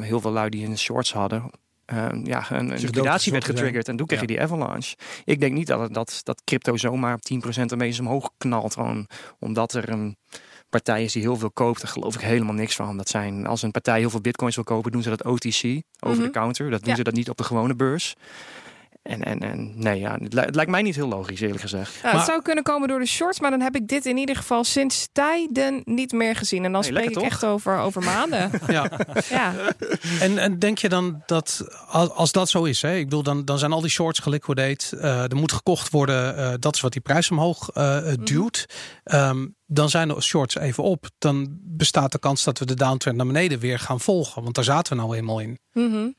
heel veel lui die in shorts hadden uh, ja, een, een liquidatie werd getriggerd. En toen kreeg je die avalanche. Ik denk niet dat, dat, dat crypto zomaar op 10% ermee omhoog knalt. Gewoon omdat er een partij is die heel veel koopt. Daar geloof ik helemaal niks van. Dat zijn, als een partij heel veel bitcoins wil kopen, doen ze dat OTC, over de mhm. counter. Dat doen ze dat niet op de gewone beurs. En, en, en nee, ja, het, lijkt mij niet heel logisch, eerlijk gezegd. het zou kunnen komen door de shorts, maar dan heb ik dit in ieder geval sinds tijden niet meer gezien. En dan spreek ik echt over, over maanden. ja. ja. En, en denk je dan dat, als dat zo is, hè, ik bedoel, dan, dan zijn al die shorts geliquidate, uh, er moet gekocht worden, uh, dat is wat die prijs omhoog uh, duwt. Um, dan zijn de shorts even op. Dan bestaat de kans dat we de downtrend naar beneden weer gaan volgen. Want daar zaten we nou eenmaal in. Mm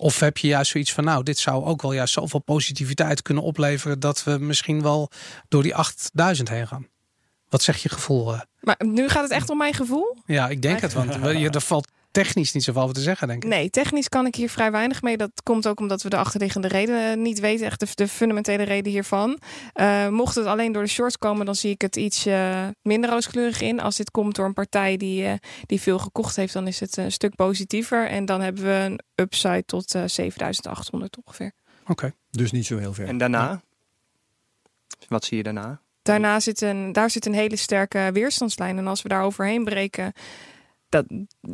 of heb je juist zoiets van, nou, dit zou ook wel juist zoveel positiviteit kunnen opleveren dat we misschien wel door die 8000 heen gaan? Wat zegt je gevoel? Eh? Maar nu gaat het echt om mijn gevoel? Ja, ik denk het, want er valt technisch niet zoveel over te zeggen, denk ik. Nee, technisch kan ik hier vrij weinig mee. Dat komt ook omdat we de achterliggende reden niet weten, echt de, de fundamentele reden hiervan. Uh, mocht het alleen door de shorts komen, dan zie ik het iets uh, minder rooskleurig in. Als dit komt door een partij die, uh, die veel gekocht heeft, dan is het een stuk positiever. En dan hebben we een upside tot 7800 ongeveer. Oké. Dus niet zo heel ver. En daarna? Wat zie je daarna? Daarna zit een, daar zit een hele sterke weerstandslijn. En als we daar overheen breken, dat,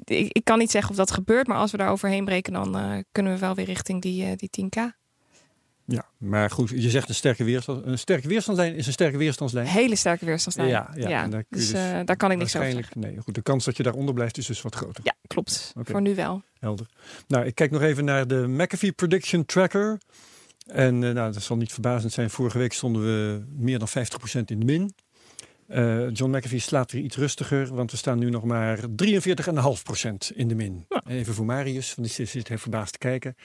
ik, ik, kan niet zeggen of dat gebeurt, maar als we daar overheen breken, dan uh, kunnen we wel weer richting die, uh, die 10k. Ja, maar goed, je zegt een sterke weerstand. Een sterke weerstandslijn is een sterke weerstandslijn. Hele sterke weerstandslijn. Ja, ja, ja daar, dus, dus uh, daar kan ik niks over zeggen. Nee, goed, de kans dat je daaronder blijft is dus wat groter. Ja, klopt. Okay. Voor nu wel. Helder. Nou, ik kijk nog even naar de McAfee Prediction Tracker. En nou, dat zal niet verbazend zijn. Vorige week stonden we meer dan 50% in de min. Uh, John McAfee slaat weer iets rustiger, want we staan nu nog maar 43,5% in de min. Even voor Marius, want die zit heel verbaasd te kijken.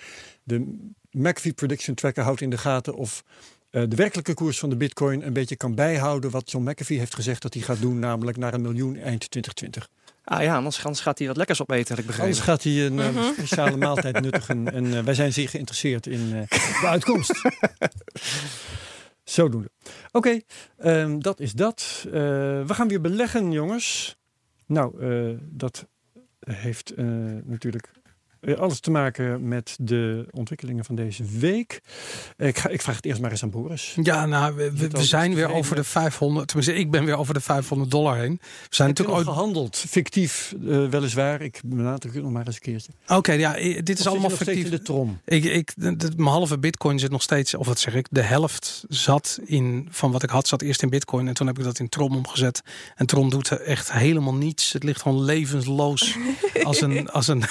De McAfee Prediction Tracker houdt in de gaten of uh, de werkelijke koers van de bitcoin een beetje kan bijhouden wat John McAfee heeft gezegd dat hij gaat doen, namelijk naar een miljoen eind 2020. Ah ja, anders, gaat hij wat lekkers opeten, heb ik begrepen. Anders gaat hij een uh, speciale maaltijd nuttigen en wij zijn zeer geïnteresseerd in de uitkomst. Zodoende. Oké, ehm, dat is dat. Uh, we gaan weer beleggen, jongens. Nou, uh, dat heeft uh, natuurlijk eh, alles te maken met de ontwikkelingen van deze week. Ik, ga, ik vraag het eerst maar eens aan Boris. Ja, nou, we, we zijn weer over de 500. Tenminste, ik ben weer over de 500 dollar heen. We zijn natuurlijk ook gehandeld, fictief uh, weliswaar. Ik benadruk het nog maar eens een keertje. Oké, ja, dit is allemaal fictief. de trom. Ik, ik, de, de, mijn halve bitcoin zit nog steeds, of wat zeg ik, de helft zat in van wat ik had, zat eerst in bitcoin en toen heb ik dat in trom omgezet. En trom doet echt helemaal niets. Het ligt gewoon levensloos als een, als een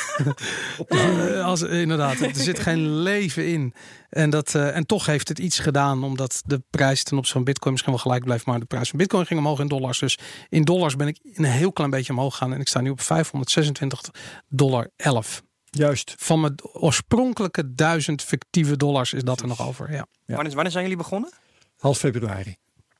uh, als, inderdaad, er zit geen leven in. En, dat, uh, en toch heeft het iets gedaan, omdat de prijs ten opzichte van Bitcoin misschien wel gelijk blijft. Maar de prijs van Bitcoin ging omhoog in dollars. Dus in dollars ben ik een heel klein beetje omhoog gegaan. En ik sta nu op 526 dollar 11. Juist. Van mijn oorspronkelijke duizend fictieve dollars is dat er nog over. Ja. ja. Wanneer, wanneer zijn jullie begonnen? Half februari.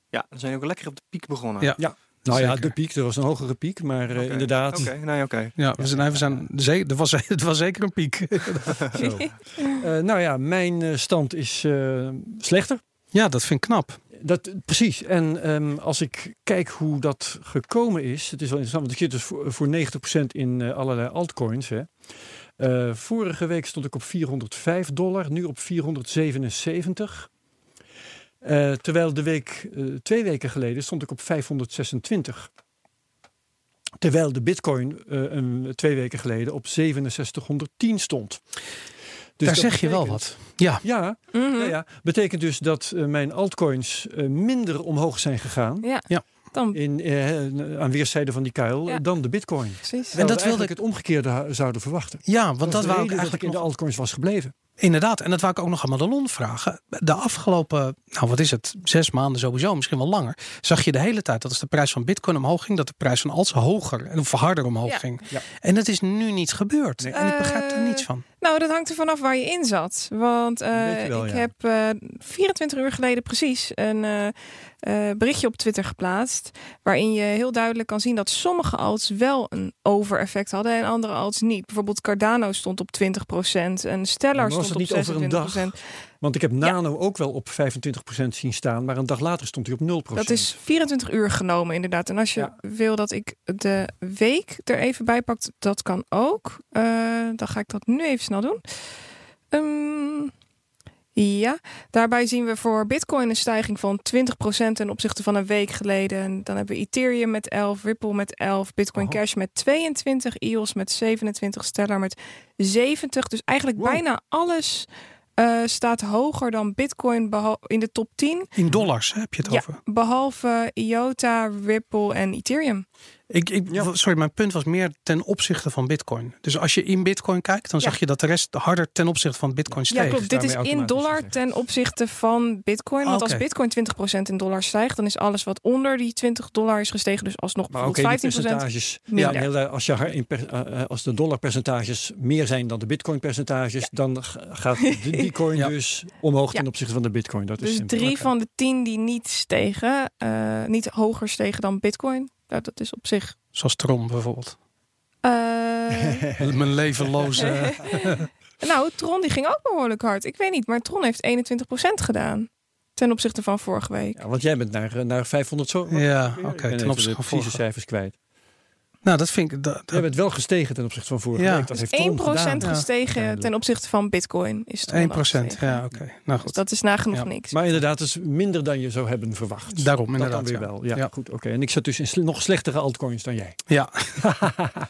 Ja, dan zijn jullie ook lekker op de piek begonnen. Ja. ja. Nou ja, de piek. Er was een hogere piek, maar uh, inderdaad. Oké, nee, oké. Ja, we zijn, we zijn, er was, het was zeker een piek. uh, nou ja, mijn uh, stand is slechter. Ja, dat vind ik knap. Dat, precies. En um, als ik kijk hoe dat gekomen is, het is wel interessant, want ik zit dus voor, voor 90% in allerlei altcoins. Hè. vorige week stond ik op 405 dollar, nu op 477. Uh, terwijl de week, uh, twee weken geleden stond ik op 526. Terwijl de bitcoin uh, een, twee weken geleden op 6710 stond. Dus Daar zeg betekent, je wel wat. Ja. Ja, mm -hmm. ja, ja, betekent dus dat mijn altcoins minder omhoog zijn gegaan. Ja. ja. dan... in, uh, aan weerszijden van die kuil dan de bitcoin. Precies. En dat wilde ik het omgekeerde zouden verwachten. Ja, want dat, dat wou ik eigenlijk in de altcoins was gebleven. Inderdaad, en dat wou ik ook nog aan Madelon vragen. De afgelopen, nou wat is het, zes maanden sowieso, misschien wel langer, zag je de hele tijd dat als de prijs van Bitcoin omhoog ging, dat de prijs van alts hoger en harder omhoog ging. Ja. En dat is nu niet gebeurd. En ik begrijp er niets van. Nou, dat hangt er vanaf waar je in zat. Want uh, ik heb uh, eh, 24 uur geleden precies een uh, berichtje op Twitter geplaatst. Waarin je heel duidelijk kan zien dat sommige alts wel een over-effect hadden en andere alts niet. Bijvoorbeeld Cardano stond op 20% en Stellar stond op 26%. Want ik heb Nano ook wel op 25% zien staan, maar een dag later stond hij op 0%. Dat is 24 uur genomen, inderdaad. En als je wil dat ik de week er even bij pak, dat kan ook. Uh, dan ga ik dat nu even snel doen. Um, ja, daarbij zien we voor Bitcoin een stijging van 20% ten opzichte van een week geleden. En dan hebben we Ethereum met 11, Ripple met 11, Bitcoin Cash met 22, EOS met 27, Stellar met 70. Dus eigenlijk bijna alles uh, staat hoger dan Bitcoin in de top 10. In dollars heb je het over? Behalve IOTA, Ripple en Ethereum. Ik, ik, Sorry, mijn punt was meer ten opzichte van Bitcoin. Dus als je in Bitcoin kijkt, dan zag je dat de rest harder ten opzichte van Bitcoin steeg. Ja, klopt. Dit is in dollar ten opzichte van Bitcoin. Want als Bitcoin 20% in dollar stijgt, dan is alles wat onder die 20 dollar is gestegen. Dus alsnog maar bijvoorbeeld okay, 15% percentages. Ja, als, je in uh, als de dollarpercentages meer zijn dan de Bitcoin-percentages, dan gaat de Bitcoin dus omhoog ten opzichte van de Bitcoin. Dat dus is drie van de tien die niet stegen, uh, niet hoger stegen dan Bitcoin ja, dat is op zich. Zoals Tron bijvoorbeeld. Uh... Mijn levenloze. nou, Tron die ging ook behoorlijk hard. Ik weet niet, maar Tron heeft 21% gedaan. Ten opzichte van vorige week. Ja, want jij bent naar, naar 500 zo. Ja, oké. Okay, ten opzichte van vorige cijfers kwijt. Nou, dat vind ik. Dat, dat... het wel gestegen ten opzichte van vorige week. Dat heeft 1% gestegen ten opzichte van Bitcoin. Is 1%, ja, oké. Nou dus goed. dat is nagenoeg niks. Maar inderdaad, het is minder dan je zou hebben verwacht. Daarom, inderdaad. Dat weer wel. Ja, goed. Oké. En ik zat dus in nog slechtere altcoins dan jij. Ja.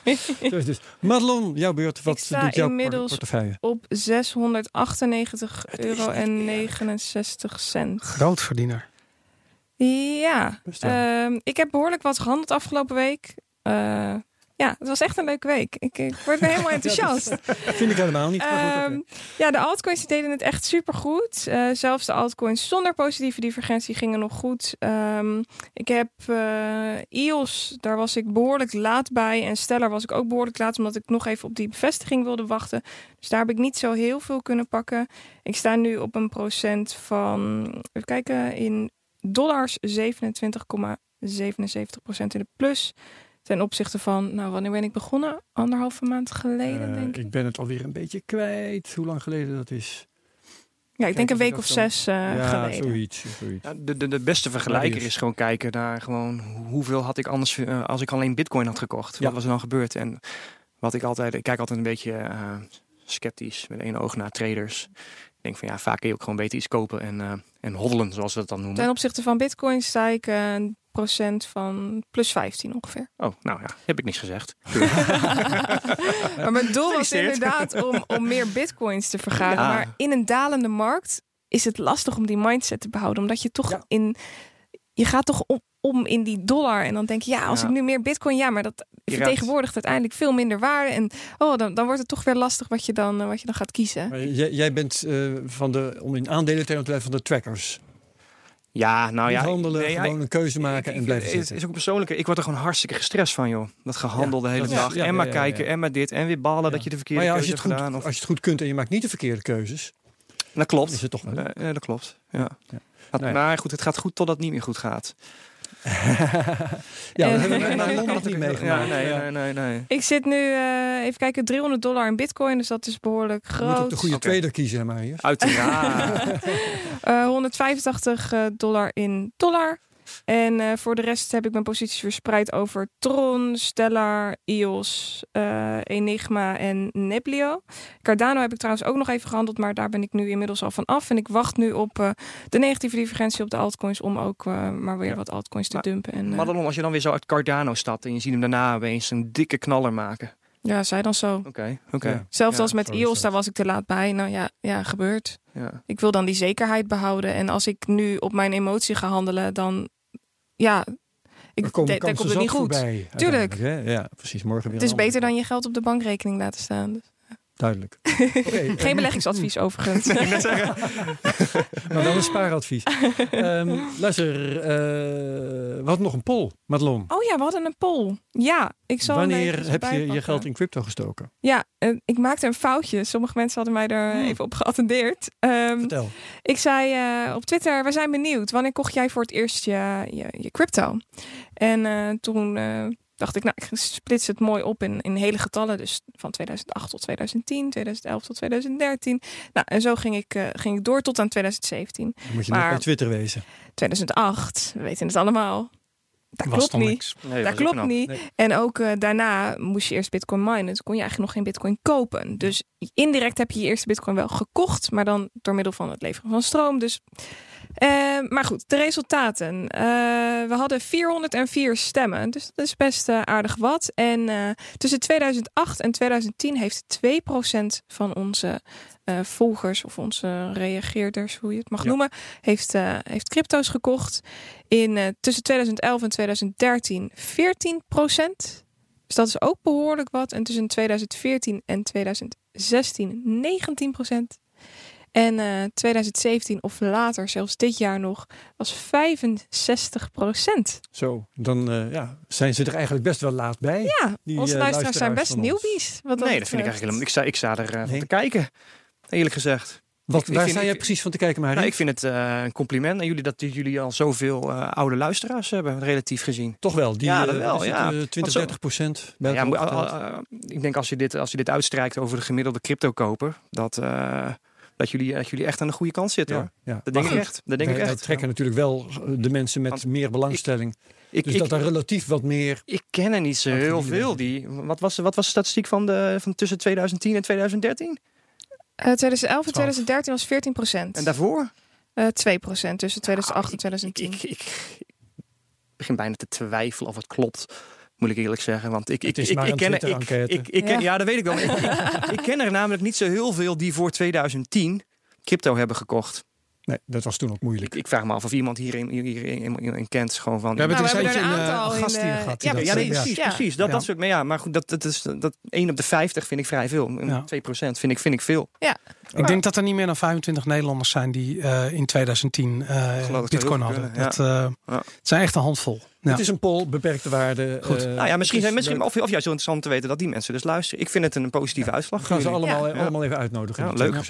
dus, dus. Madelon, jouw beurt. Wat doet jouw inmiddels portefeuille? op 698 euro en 69 cent. Grootverdiener. Ja, uh, ik heb behoorlijk wat gehandeld afgelopen week. Uh, ja, het was echt een leuke week. Ik, ik word weer helemaal enthousiast. vind ik helemaal niet. Um, Ja, de altcoins deden het echt super goed. Uh, zelfs de altcoins zonder positieve divergentie gingen nog goed. Um, ik heb uh, EOS, daar was ik behoorlijk laat bij. En Stellar was ik ook behoorlijk laat, omdat ik nog even op die bevestiging wilde wachten. Dus daar heb ik niet zo heel veel kunnen pakken. Ik sta nu op een procent van, even kijken, in dollars 27,77 procent in de plus. Ten opzichte van, nou, wanneer ben ik begonnen? Anderhalve maand geleden, uh, denk ik. Ik ben het alweer een beetje kwijt, hoe lang geleden dat is. Ja, ik denk een week of zes uh, ja, geleden. Zoiets, zoiets. Ja, de, de, de beste vergelijker is gewoon kijken naar gewoon hoeveel had ik anders uh, als ik alleen bitcoin had gekocht. Wat was er dan gebeurd? En wat ik altijd, ik kijk altijd een beetje sceptisch met één oog naar traders. Ik denk van ja, vaak kun je ook gewoon beter iets kopen en, en hoddelen, zoals we dat dan noemen. Ten opzichte van bitcoin sta ik procent van plus 15 ongeveer. Oh, nou ja, heb ik niks gezegd. maar mijn doel was inderdaad om, om meer bitcoins te vergaren. Maar in een dalende markt is het lastig om die mindset te behouden. Omdat je toch in... Je gaat toch om, om in die dollar. En dan denk je, ja, als ik nu meer bitcoin... Ja, maar dat vertegenwoordigt uiteindelijk veel minder waarde. En oh, dan, dan wordt het toch weer lastig wat je dan, wat je dan gaat kiezen. Jij, jij, bent uh, van de, om in aandelen te blijven van de trackers. Ja, nou ja. handelen, nee, gewoon een keuze maken en blijven zitten. Het is ook persoonlijke. Ik word er gewoon hartstikke gestrest van, joh. Dat gehandel de hele dag. en maar kijken en maar dit en weer balen dat je de verkeerde keuze hebt gedaan. Of... Als je het goed kunt en je maakt niet de verkeerde keuzes. Dat klopt. Is het toch wel? Ja, dat klopt. Ja. Maar goed, het gaat goed totdat het niet meer goed gaat. ja, dat hebben we naar Londen nog niet meegemaakt. Ja, nee, nee, nee, nee, Ik zit nu, uh, even kijken, 300 dollar in bitcoin. Dus dat is behoorlijk groot. Je moet ook de goede okay. trader kiezen, maar hier. Uiteraard. uh, 185 dollar in dollar. En uh, voor de rest heb ik mijn posities verspreid over Tron, Stellar, EOS, uh, Enigma en Neblio. Cardano heb ik trouwens ook nog even gehandeld, maar daar ben ik nu inmiddels al van af. En ik wacht nu op uh, de negatieve divergentie op de altcoins om ook maar weer ja. wat altcoins te maar, dumpen. En, maar dan, als je dan weer zo uit Cardano stapt en je ziet hem daarna opeens een dikke knaller maken. Ja, zij dan zo. Oké, okay, oké. Okay. Zelfs als met EOS, daar was ik te laat bij. Nou ja, ja gebeurt. Ja. Ik wil dan die zekerheid behouden. En als ik nu op mijn emotie ga handelen, dan ja, Ik er denk, komt het niet goed. Tuurlijk. Ja, precies. Morgen weer het is beter dan je geld op de bankrekening laten staan. Dus. Duidelijk. Okay, Geen beleggingsadvies overigens. nee, net zeggen. maar wel een spaaradvies. um, luister, uh, we hadden nog een poll, Madelon. Oh ja, we hadden een poll. Ja, ik zal Wanneer heb je je geld in crypto gestoken? Ja, uh, ik maakte een foutje. Sommige mensen hadden mij er hmm. even op geattendeerd. Um, Vertel. Ik zei uh, op Twitter, we zijn benieuwd. Wanneer kocht jij voor het eerst je, je, je crypto? En toen dacht ik, nou, ik splits het mooi op in, in hele getallen. Dus van 2008 tot 2010, 2011 tot 2013. Nou, en zo ging ik, uh, ging ik door tot aan 2017. Dan moet je maar, nog bij Twitter wezen. 2008, we weten het allemaal. Dat klopt niet. Nee, dat klopt niet. En ook uh, daarna moest je eerst bitcoin minen. Dus kon je eigenlijk nog geen bitcoin kopen. Dus indirect heb je je eerste bitcoin wel gekocht. Maar dan door middel van het leveren van stroom. Dus uh, maar goed, de resultaten. Uh, we hadden 404 stemmen, dus dat is best uh, aardig wat. En tussen 2008 en 2010 heeft 2% van onze volgers of onze reageerders, hoe je het mag ja. noemen, heeft, heeft crypto's gekocht. In tussen 2011 en 2013 14%. Dus dat is ook behoorlijk wat. En tussen 2014 en 2016 19%. En uh, eh, 2017 of later, zelfs dit jaar nog, was 65 procent. Zo, dan uh, ja, zijn ze er eigenlijk best wel laat bij. Ja, die, onze uh, luisteraars zijn best nieuwbies. nee, dat, vind ik eigenlijk helemaal... Ik sta, ik sta er nee. van te kijken, eerlijk gezegd. Wat, ik, waar sta jij precies van te kijken, maar? Nou, ik vind het uh, een compliment aan jullie dat jullie al zoveel uh, oude luisteraars hebben, relatief gezien. Toch wel? Die, ja, dat wel. Ja. 20, 30 procent. Ja, ja ik denk als je dit, als je dit uitstrijkt over de gemiddelde crypto-koper, dat dat jullie, dat jullie echt aan de goede kant zitten. hoor. Ja. Dat denk ik echt. Dat denk wij, ik echt. trekken natuurlijk wel de mensen met meer belangstelling. Ik, dus dat er relatief wat meer. Ik ken er niet zo heel veel. Die, wat, was, wat was de statistiek van, de, van tussen 2010 en 2013? Uh, 2011 en 2013 was 14 procent. En daarvoor? Uh, 2 procent tussen 2008 en 2010. Ik, ik, ik, begin bijna te twijfelen of het klopt. Moet ik eerlijk zeggen. Want ik, ik, ik, ik, ken, ik, ik, ik, ken, ja. dat weet ik wel. ik, ik, ken er namelijk niet zo heel veel die voor 2010 crypto hebben gekocht. Nee, dat was toen ook moeilijk. Ik, vraag me af of iemand hierin, hierin, hierin kent. Gewoon van, we hebben, nou, we hebben een, een, gast hier gehad. Ja, ja, nee, precies. Ja. precies dat, dat soort, maar ja, maar goed, dat, dat is dat 1 op de 50 vind ik vrij veel. 2 procent vind ik, vind ik veel. Ja. Ik denk dat er niet meer dan 25 Nederlanders zijn die uh, in 2010 uh, bitcoin hadden. Dat, uh, Het zijn echt een handvol. Ja. Het is een poll, beperkte waarde. Goed. nou ja, misschien, zijn, misschien of, of juist zo interessant te weten dat die mensen dus luisteren. Ik vind het een positieve uitslag. Gaan ze allemaal, allemaal even uitnodigen. Ja, leuk.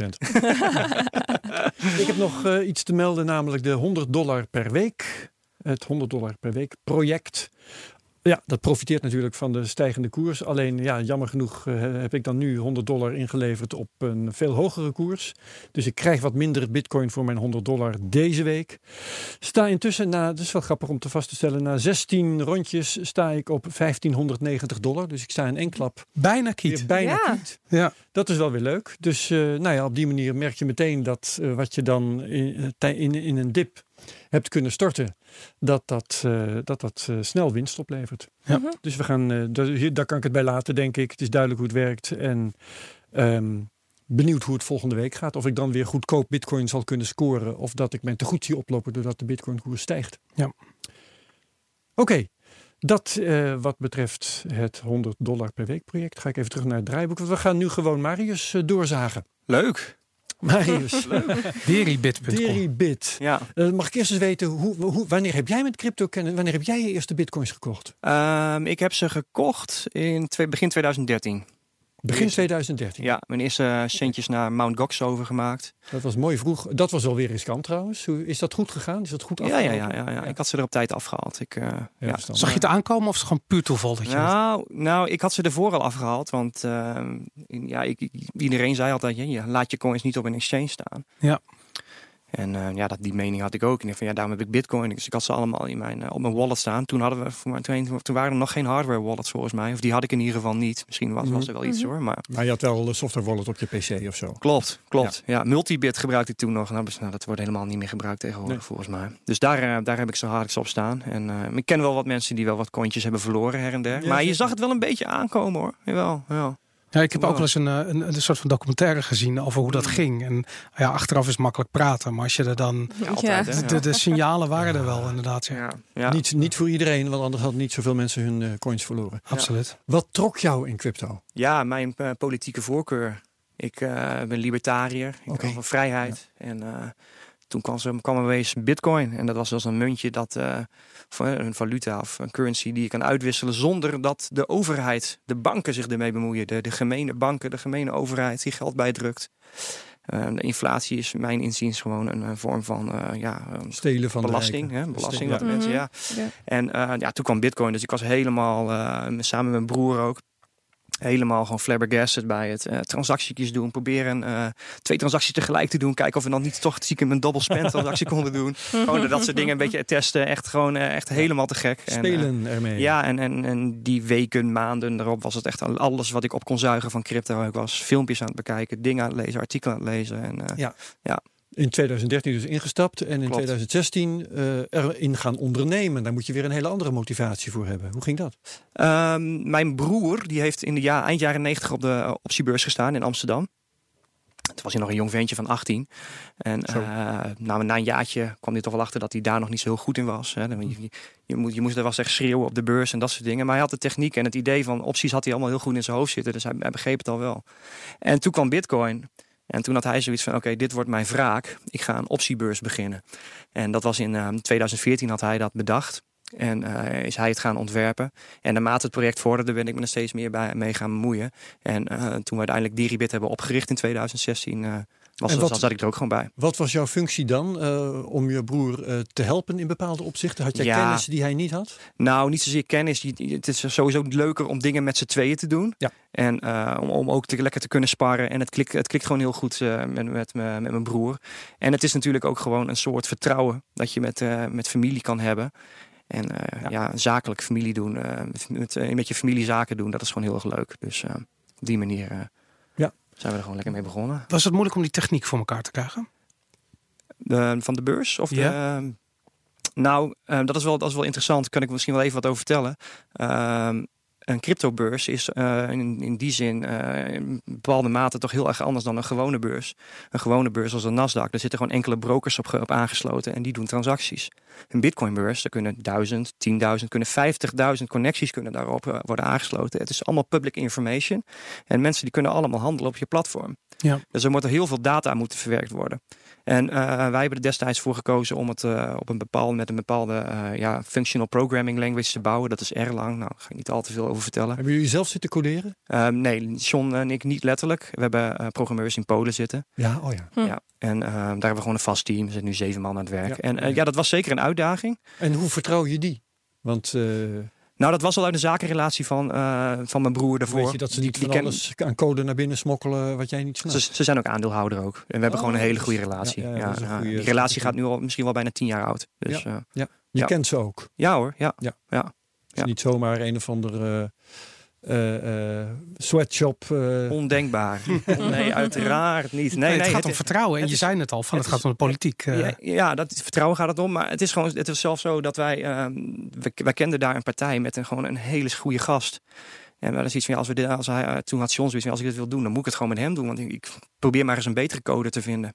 ik heb nog uh, iets te melden, namelijk de 100 dollar per week. Het 100 dollar per week project. Ja, dat profiteert natuurlijk van de stijgende koers. Alleen, ja, jammer genoeg uh, heb ik dan nu 100 dollar ingeleverd op een veel hogere koers. Dus ik krijg wat minder bitcoin voor mijn 100 dollar deze week. Sta intussen, na, dat is wel grappig om te vast te stellen, na 16 rondjes sta ik op 1590 dollar. Dus ik sta in één klap. Bijna kiet. Bijna ja. kiet. Ja. Dat is wel weer leuk. Dus uh, nou ja, op die manier merk je meteen dat uh, wat je dan in, in, in een dip hebt kunnen storten, dat dat, uh, dat, dat uh, snel winst oplevert. Ja. Mhm. Dus we gaan, uh, daar, daar, kan ik het bij laten, denk ik. Het is duidelijk hoe het werkt. En um, benieuwd hoe het volgende week gaat. Of ik dan weer goedkoop bitcoin zal kunnen scoren. Of dat ik mijn tegoed zie oplopen doordat de bitcoin koers stijgt. Ja. Oké. Okay. Dat wat betreft het 100 dollar per week project. Ga ik even terug naar het draaiboek. We gaan nu gewoon Marius doorzagen. Leuk. Marius. Deribit.com. Deribit. Ja. Uh, mag ik eerst eens weten, hoe, hoe, wanneer heb jij met crypto kennen? Wanneer heb jij je eerste bitcoins gekocht? Um, ik heb ze gekocht in twee, begin 2013. Begin 2013? Ja, mijn eerste centjes naar Mount Gox overgemaakt. Dat was mooi vroeg. Dat was alweer riskant trouwens. Is dat goed gegaan? Is dat goed afgehaald? Ja, ja, ja, ja, ik had ze er op tijd afgehaald. Ik, uh, ja, Zag je het aankomen of is het gewoon puur toeval? Dat je nou, nou, ik had ze ervoor al afgehaald. Want uh, ja, ik, iedereen zei altijd, je laat je coins niet op een exchange staan. Ja. En uh, ja, dat, die mening had ik ook. En ik van ja, daarom heb ik Bitcoin. Dus ik had ze allemaal in mijn, uh, op mijn wallet staan. Toen hadden we, voor toen, toen waren er nog geen hardware wallets volgens mij. Of die had ik in ieder geval niet. Misschien was, was er wel iets mhm. hoor. Maar, maar je had wel een software wallet op je PC of zo. Klopt, klopt. Ja, ja Multibit gebruikte ik toen nog. Nou, nou, dat wordt helemaal niet meer gebruikt tegenwoordig volgens mij. Dus daar, uh, daar heb ik zo hard op staan. En ik ken wel wat mensen die wel wat kontjes hebben verloren her en der. maar je zag het wel een beetje aankomen hoor. Jawel, ja. Ja, ik heb ook wel eens een, een, een, soort van documentaire gezien over hoe dat mm. ging. En ja, achteraf is makkelijk praten, maar als je er dan. Ja, de, de, signalen waren er wel, inderdaad. Ja. ja. Niet, niet voor iedereen, want anders hadden niet zoveel mensen hun uh, coins verloren. Absoluut. Wat trok jou in crypto? Ja, mijn uh, politieke voorkeur. Ik uh, ben libertariër. Ik okay. van vrijheid. En toen kwam, ze, kwam er wees Bitcoin. En dat was als een muntje dat voor een valuta of een currency die je kan uitwisselen zonder dat de overheid, de banken zich ermee bemoeien. De, de gemene banken, de gemene overheid die geld bijdrukt. Uh, de inflatie is mijn inziens gewoon een, vorm van uh, ja, stelen van belasting. Hè? Belasting, wat mensen, ja. ja. En uh, ja, toen kwam Bitcoin, dus ik was helemaal samen met mijn broer ook helemaal gewoon flabbergasted bij het. Uh, transacties doen, proberen uh, twee transacties tegelijk te doen. Kijken of we dan niet toch stiekem een double spend transactie konden doen. Gewoon dat soort dingen een beetje testen. Echt gewoon uh, echt helemaal te gek. Spelen en, ermee. Ja, en, en, en die weken, maanden erop was het echt alles wat ik op kon zuigen van crypto. Ik was filmpjes aan het bekijken, dingen aan het lezen, artikelen aan het lezen. En, ja. ja in 2013 dus ingestapt en in 2016 uh, erin gaan ondernemen. Daar moet je weer een hele andere motivatie voor hebben. Hoe ging dat? Um, mijn broer die heeft in de ja, eind jaren 90 op de optiebeurs gestaan in Amsterdam. Toen was hij nog een jong ventje van 18. En uh, nou, na een jaartje kwam hij toch wel achter dat hij daar nog niet zo heel goed in was. Hè. Je, je, moet, je moest er wel echt schreeuwen op de beurs en dat soort dingen. Maar hij had de techniek en het idee van opties had hij allemaal heel goed in zijn hoofd zitten. Dus hij, hij begreep het al wel. En toen kwam Bitcoin. En toen had hij zoiets van: oké, dit wordt mijn wraak. Ik ga een optiebeurs beginnen. En dat was in 2014 ehm, had hij dat bedacht. En uh, is hij het gaan ontwerpen. En naarmate het project vorderde, ben ik me er steeds meer bij, mee gaan bemoeien. En uh, toen we uiteindelijk Diribit hebben opgericht in 2016, uh, was, en wat, zat ik er ook gewoon bij. Wat was jouw functie dan uh, om je broer uh, te helpen in bepaalde opzichten? Had jij ja, kennis die hij niet had? Nou, niet zozeer kennis. Het is sowieso leuker om dingen met z'n tweeën te doen. Ja. En uh, om, om ook te, lekker te kunnen sparren. En het klikt, het klikt gewoon heel goed met, met, met, met mijn broer. En het is natuurlijk ook gewoon een soort vertrouwen dat je met, met familie kan hebben. En ja. ja. zakelijk familie doen, met, met, met, je familie zaken doen, dat is gewoon heel erg leuk. Dus op die manier zijn we er gewoon lekker mee begonnen. Was het moeilijk om die techniek voor elkaar te krijgen? De, van de beurs? Of ja. de, nou, uh, dat, is wel, dat is wel interessant. Kan ik misschien wel even wat over vertellen. Een cryptobeurs is uh, in, in die zin uh, in bepaalde mate toch heel erg anders dan een gewone beurs. Een gewone beurs als een Nasdaq, daar zitten gewoon enkele brokers op, op aangesloten en die doen transacties. Een Bitcoinbeurs, daar kunnen duizend, tienduizend, kunnen vijftigduizend connecties kunnen daarop uh, worden aangesloten. Het is allemaal public information en mensen die kunnen allemaal handelen op je platform. Ja. Dus er moet er heel veel data moeten verwerkt worden. En uh, wij hebben er destijds voor gekozen om het uh, op een bepaalde, met een bepaalde uh, ja, functional programming language te bouwen. Dat is Erlang. Nou, daar ga ik niet al te veel over vertellen. Hebben jullie zelf zitten coderen? Ehm, nee, John en ik niet letterlijk. We hebben programmeurs in Polen zitten. Ja, oh ja. Hm. ja en ehm, daar hebben we gewoon een vast team. Er zijn nu zeven man aan het werk. Ja. En ja, dat was zeker een uitdaging. En hoe vertrouw je die? Want nou, dat was al uit de zakenrelatie van, uh, van mijn broer daarvoor. Weet je dat ze niet die, van alles aan code naar binnen smokkelen wat jij niet snapt? Ze, ze zijn ook aandeelhouder ook. En we hebben gewoon een hele goede relatie. Ja, ja, ja die relatie gaat nu al misschien wel bijna tien jaar oud. Dus, ja, uh, ja. Je kent ze ook? Ja hoor, ja. ja. ja. Het is niet zomaar een of andere uh, sweatshop. Uh... Ondenkbaar. nee, uiteraard niet. Nee, nee, het gaat het, om vertrouwen. En je zei het al, van het, gaat om de politiek. Ja, ja, dat vertrouwen gaat het om. Maar het is gewoon, het is zelfs zo dat wij, ehm, wij, kenden daar een partij met een, gewoon een hele goede gast. En dat is iets van, als we dit, als hij, toen had John zoiets van, als ik dit wil doen, dan moet ik het gewoon met hem doen. Want ik probeer maar eens een betere code te vinden.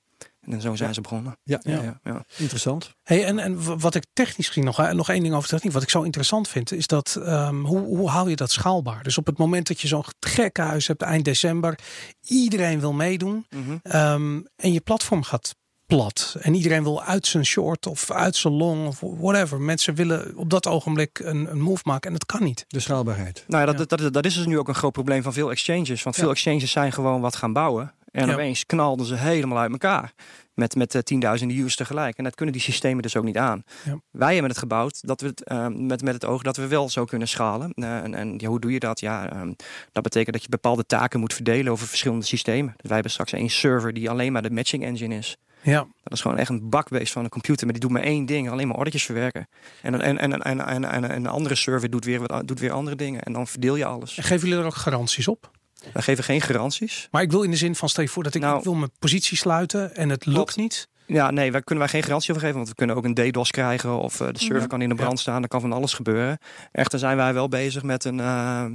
En zo zijn ze begonnen. Ja, ja. ja, interessant. Hey, en, en wat ik technisch gezien nog, nog één ding over techniek, wat ik zo interessant vind, is dat um, hoe, hoe hou je dat schaalbaar? Dus op het moment dat je zo'n gekke huis hebt eind december, iedereen wil meedoen mhm. um, en je platform gaat plat. En iedereen wil uit zijn short of uit zijn long of whatever. Mensen willen op dat ogenblik een, een move maken en dat kan niet. De schaalbaarheid. Nou ja, dat, Dat, dat, is dus nu ook een groot probleem van veel exchanges. Want veel exchanges zijn gewoon wat gaan bouwen. En opeens knalden ze helemaal uit elkaar. Met, met uh, tienduizenden users tegelijk. En dat kunnen die systemen dus ook niet aan. Ja. Wij hebben het gebouwd dat we het, uh, met, met het oog dat we wel zo kunnen schalen. Uh, en en ja, hoe doe je dat? Ja, um, dat betekent dat je bepaalde taken moet verdelen over verschillende systemen. Dus wij hebben straks één server die alleen maar de matching engine is. Ja. Dat is gewoon echt een bakbeest van een computer. Maar die doet maar één ding, alleen maar ordertjes verwerken. En, en, en, en, en, en, en een andere server doet weer, wat, doet weer andere dingen. En dan verdeel je alles. En geven jullie er ook garanties op? Wij geven geen garanties. Maar ik wil in de zin van, stel je voor dat ik, nou, wil mijn positie sluiten en het lukt niet. Ja, nee, daar kunnen wij geen garantie over geven. Want we kunnen ook een DDoS krijgen. Of de server kan in de brand staan. Er kan van alles gebeuren. Echter zijn wij wel bezig met een... uh,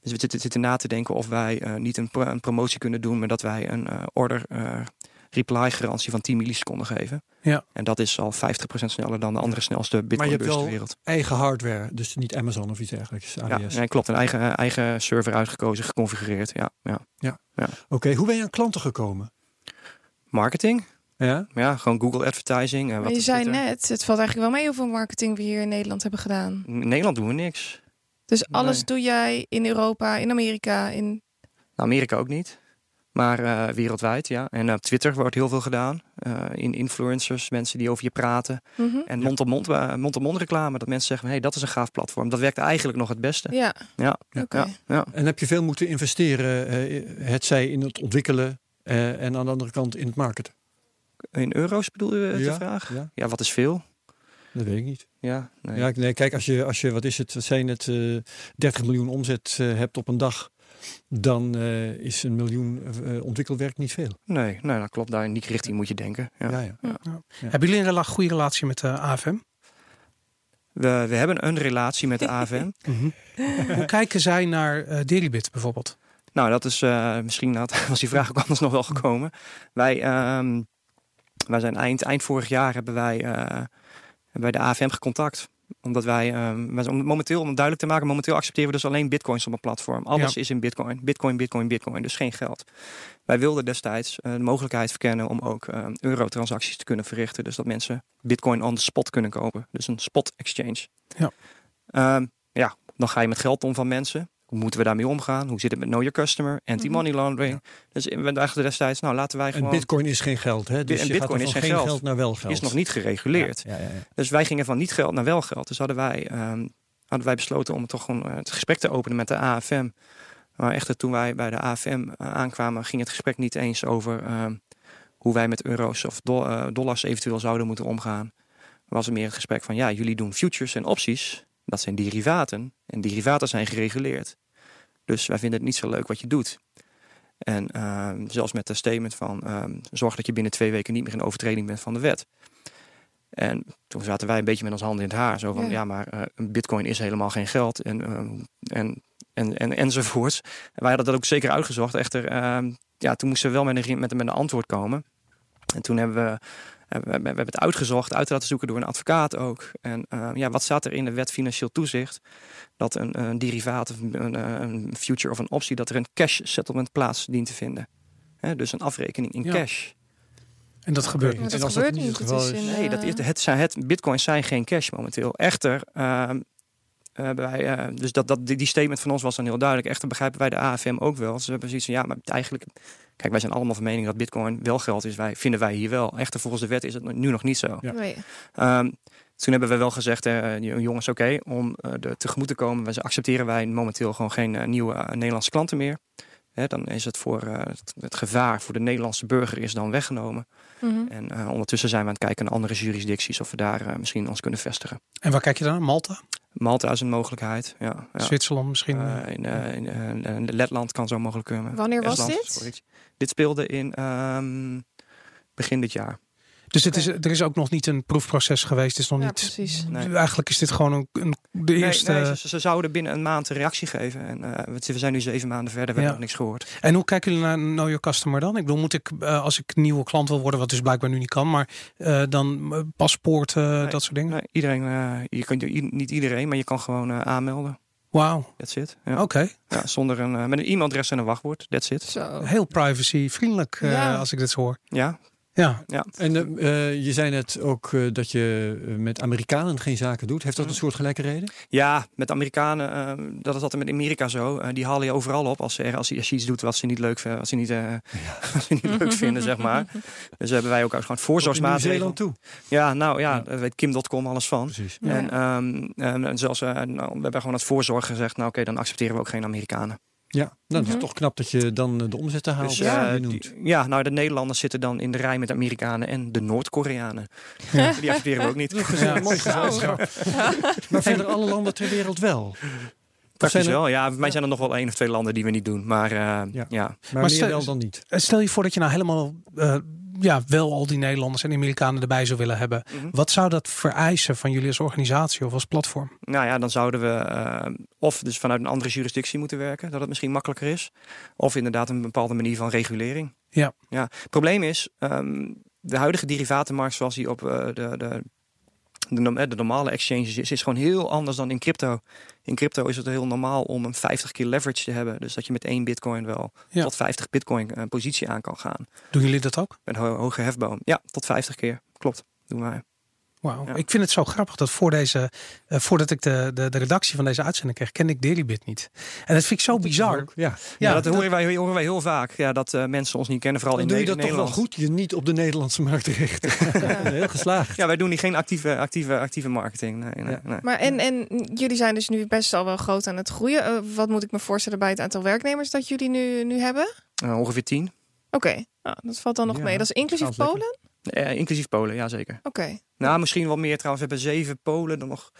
dus we zitten, zitten na te denken of wij uh, niet een, pro een, promotie kunnen doen. Maar dat wij een order reply garantie van 10 milliseconden geven. Ja. En dat is al 50% sneller dan de andere snelste bitcoin beurs ter wereld. eigen hardware, dus niet Amazon of iets dergelijks. Ja, nee, klopt. Een eigen, eigen server uitgekozen, geconfigureerd. Ja, ja. ja. ja. Oké, okay. hoe ben je aan klanten gekomen? Marketing. Ja? ja, gewoon Google advertising. En wat je zei net, het valt eigenlijk wel mee hoeveel marketing we hier in Nederland hebben gedaan. In Nederland doen we niks. Dus alles nee. doe jij in Europa, in Amerika, in... Nou, Amerika ook niet. Maar uh, wereldwijd, ja. En op Twitter wordt heel veel gedaan. Uh, in influencers, mensen die over je praten. Mm -hmm. En mond-op-mond uh, mond -mond reclame. Dat mensen zeggen, hé, hey, dat is een gaaf platform. Dat werkt eigenlijk nog het beste. Ja. Ja. ja. Okay. ja. ja. En heb je veel moeten investeren, het zij in het ontwikkelen en aan de andere kant in het marketen? In euro's bedoel je de ja, vraag? Ja. ja, wat is veel? Dat weet ik niet. Ja, nee. ja nee, kijk, als je, als je, wat is het, wat zijn het, uh, 30 miljoen omzet uh, hebt op een dag, dan uh, is een miljoen uh, ontwikkelwerk niet veel. Nee, nee, dat klopt. Daar in die richting moet je denken. Ja. Ja, ja. ja. Hebben jullie een goede relatie met de AFM? We, we hebben een relatie met de AFM. -hmm. Hoe kijken zij naar uh, Deribit bijvoorbeeld? Nou, dat is uh, misschien had, was die vraag ook anders nog wel gekomen. Wij, um, wij zijn eind, eind vorig jaar hebben wij uh, bij de AFM gecontact. Omdat wij, um, momenteel, om het duidelijk te maken, momenteel accepteren we dus alleen bitcoins op een platform. Alles ja. is in bitcoin. Bitcoin, bitcoin, bitcoin. Dus geen geld. Wij wilden destijds uh, de mogelijkheid verkennen om ook uh, eurotransacties te kunnen verrichten. Dus dat mensen bitcoin on the spot kunnen kopen. Dus een spot exchange. Ja. Um, ja, dan ga je met geld om van mensen. Hoe moeten we daarmee omgaan? Hoe zit het met Know Your Customer? Anti-money laundering. Ja. Dus we dachten destijds, nou laten wij gewoon... En bitcoin is geen geld, hè? Dus en je bitcoin gaat is geen, geen geld. geld. naar wel geld. Is nog niet gereguleerd. Ja, ja, ja, dus wij gingen van niet geld naar wel geld. Dus hadden wij, um, hadden wij besloten om toch gewoon het gesprek te openen met de AFM. Maar echter toen wij bij de AFM uh, aankwamen, ging het gesprek niet eens over um, hoe wij met euro's of do uh, dollars eventueel zouden moeten omgaan. Was er meer het gesprek van, ja, jullie doen futures en opties. Dat zijn derivaten. En derivaten zijn gereguleerd. Dus wij vinden het niet zo leuk wat je doet. En uh, zelfs met de statement van uh, zorg dat je binnen twee weken niet meer in overtreding bent van de wet. En toen zaten wij een beetje met ons handen in het haar. Zo van ja, ja maar uh, een bitcoin is helemaal geen geld. En, en, en, en, enzovoorts. En wij hadden dat ook zeker uitgezocht. Echter, ehm, ja, toen moesten we wel met een, met, met een antwoord komen. En toen hebben we we hebben het uitgezocht, uit te laten zoeken door een advocaat ook. En uh, ja, wat staat er in de wet financieel toezicht? Dat een, een derivaat, een, een, future of een optie, dat er een cash settlement plaats dient te vinden. Dus een afrekening in ja. cash. En dat gebeurt Ja, niet. dat en als gebeurt dat niet het geval Het is Nee, dat eh, is, het, zijn, het bitcoins zijn geen cash momenteel. Echter, uh, hebben wij, uh, dus dat, dat, die, die statement van ons was dan heel duidelijk. Echter begrijpen wij de AFM ook wel. Dus we hebben zoiets van, ja, maar eigenlijk... Kijk, wij zijn allemaal van mening dat bitcoin wel geld is. Wij vinden wij hier wel. Echter, volgens de wet is het nu nog niet zo. Ja. Nee. Um, toen hebben we wel gezegd, uh, jongens, oké, okay, om uh, er tegemoet te komen, we accepteren wij momenteel gewoon geen uh, nieuwe Nederlandse klanten meer. Hè, dan is het voor het, het, gevaar voor de Nederlandse burger is dan weggenomen. Mm -hmm. En ondertussen zijn we aan het kijken naar andere jurisdicties of we daar misschien ons kunnen vestigen. En waar kijk je dan? Malta? Malta is een mogelijkheid. Ja, ja. Zwitserland misschien? Uh, in, uh, in, uh, in Letland kan zo mogelijk komen. Wanneer was Estland, dit? Sorry. Dit speelde in um, begin dit jaar. Dus het is, er is ook nog niet een proefproces geweest. Het is nog Ja, niet. precies. Nee. Eigenlijk is dit gewoon een, een de eerste. Nee, nee ze, ze, zouden binnen een maand een reactie geven. En uh, we zijn nu zeven maanden verder, we Ja. hebben nog niks gehoord. En hoe kijken jullie naar Know Your Customer dan? Ik bedoel, moet ik uh, als ik nieuwe klant wil worden, wat dus blijkbaar nu niet kan, maar uh, dan uh, paspoorten, Nee, dat soort dingen? Nee, iedereen, uh, je kunt, niet iedereen, maar je kan gewoon uh, aanmelden. Wauw, That's it. Ja. oké. Ja, zonder een, uh, met een e-mailadres en een wachtwoord. That's it. Zo. Heel privacy vriendelijk uh, Ja. als ik dit zo hoor. Ja, Ja, ja. En uh, je zei net ook uh, dat je met Amerikanen geen zaken doet. Heeft dat Mhm. een soort gelijke reden? Ja, met Amerikanen, uh, dat is altijd met Amerika zo. Die halen je overal op als, ze, als, je, als je iets doet wat ze niet leuk, vinden, wat ze niet, wat ze niet leuk vinden, zeg maar. Dus hebben wij ook gewoon voorzorgsmaatregelen. Toe. Ja, nou ja, Ja. daar weet Kim.com alles van. Precies. En, um, en zelfs, nou, we hebben gewoon het voorzorg gezegd, nou oké, okay, dan accepteren we ook geen Amerikanen. Ja, nou, dat Mhm. is toch knap dat je dan de omzetten haalt. Dus, ja, uh, je noemt. die- ja, nou de Nederlanders zitten dan in de rij met de Amerikanen en de Noord-Koreanen. Die accepteren we ook niet. Een mooi gezelschap. Maar verder alle landen ter wereld wel. Praktisch wel, ja. Voor mij zijn er nog wel één of twee landen die we niet doen. Maar ja. ja. Maar, maar meer wel dan niet. Stel je voor dat je nou helemaal ja, wel al die Nederlanders en Amerikanen erbij zou willen hebben. Mhm. Wat zou dat vereisen van jullie als organisatie of als platform? Nou ja, dan zouden we uh, of dus vanuit een andere jurisdictie moeten werken, dat het misschien makkelijker is. Of inderdaad een bepaalde manier van regulering. Ja. ja. Het probleem is, um, de huidige derivatenmarkt zoals die op uh, de, de de, de, normale exchanges is, is gewoon heel anders dan in crypto. In crypto is het heel normaal om een 50 keer leverage te hebben. Dus dat je met één bitcoin wel tot 50 bitcoin uh, positie aan kan gaan. Doen jullie dat ook? Met een hoge hefboom. Ja, tot 50 keer. Klopt. Doen wij. Wauw, ik vind het zo grappig dat voor deze, uh, voordat ik de, de, de, redactie van deze uitzending kreeg, kende ik Deribit niet. En dat vind ik zo bizar. ja. ja, dat, horen, wij, horen wij heel vaak. Ja, dat uh, mensen ons niet kennen, vooral Dan in doe je dat Nederland. toch wel goed, je niet op de Nederlandse markt richten. heel geslaagd. Ja, wij doen hier geen actieve, actieve, actieve marketing. Nee, nee, nee. Maar en, en jullie zijn dus nu best al wel groot aan het groeien. Uh, wat moet ik me voorstellen bij het aantal werknemers dat jullie nu, nu hebben? ongeveer tien. Oké, okay. nou, dat valt dan nog mee. Dat is inclusief Polen? Uh, inclusief Polen, ja zeker. Oké. Nou, misschien wel meer trouwens. We hebben zeven Polen, dan nog...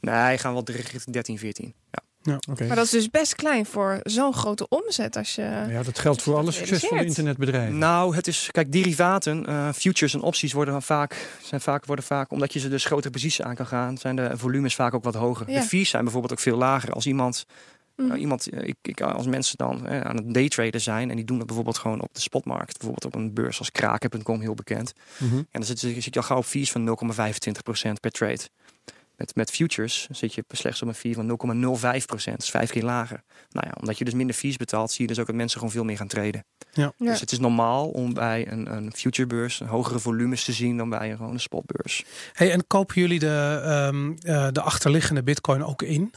Nee, gaan wel 13, 14. Ja. Ja, okay. Maar dat is dus best klein voor zo'n grote omzet als je. Ja, dat geldt voor alle succesvolle internetbedrijven. Nou, het is, kijk, derivaten, uh, futures en opties worden vaak, zijn vaak, worden vaak, omdat je ze dus grotere posities aan kan gaan, zijn de volumes vaak ook wat hoger. Ja. De fees zijn bijvoorbeeld ook veel lager. Als iemand Mm. Uh, iemand, eh, ik, ik, als mensen dan uh, aan het daytraden zijn en die doen dat bijvoorbeeld gewoon op de spotmarkt, bijvoorbeeld op een beurs als kraken.com, heel bekend. Mm -hmm. En dan zit, zit je al gauw op fees van 0,25% per trade. Met, met futures zit je slechts op een fee van 0,05%. Dat is vijf keer lager. Nou ja, omdat je dus minder fees betaalt, zie je dus ook dat mensen gewoon veel meer gaan traden. Ja. Dus het is normaal om bij een, een futurebeurs hogere volumes te zien dan bij een gewone spotbeurs. Hey, en kopen jullie de, um, uh, de achterliggende bitcoin ook in?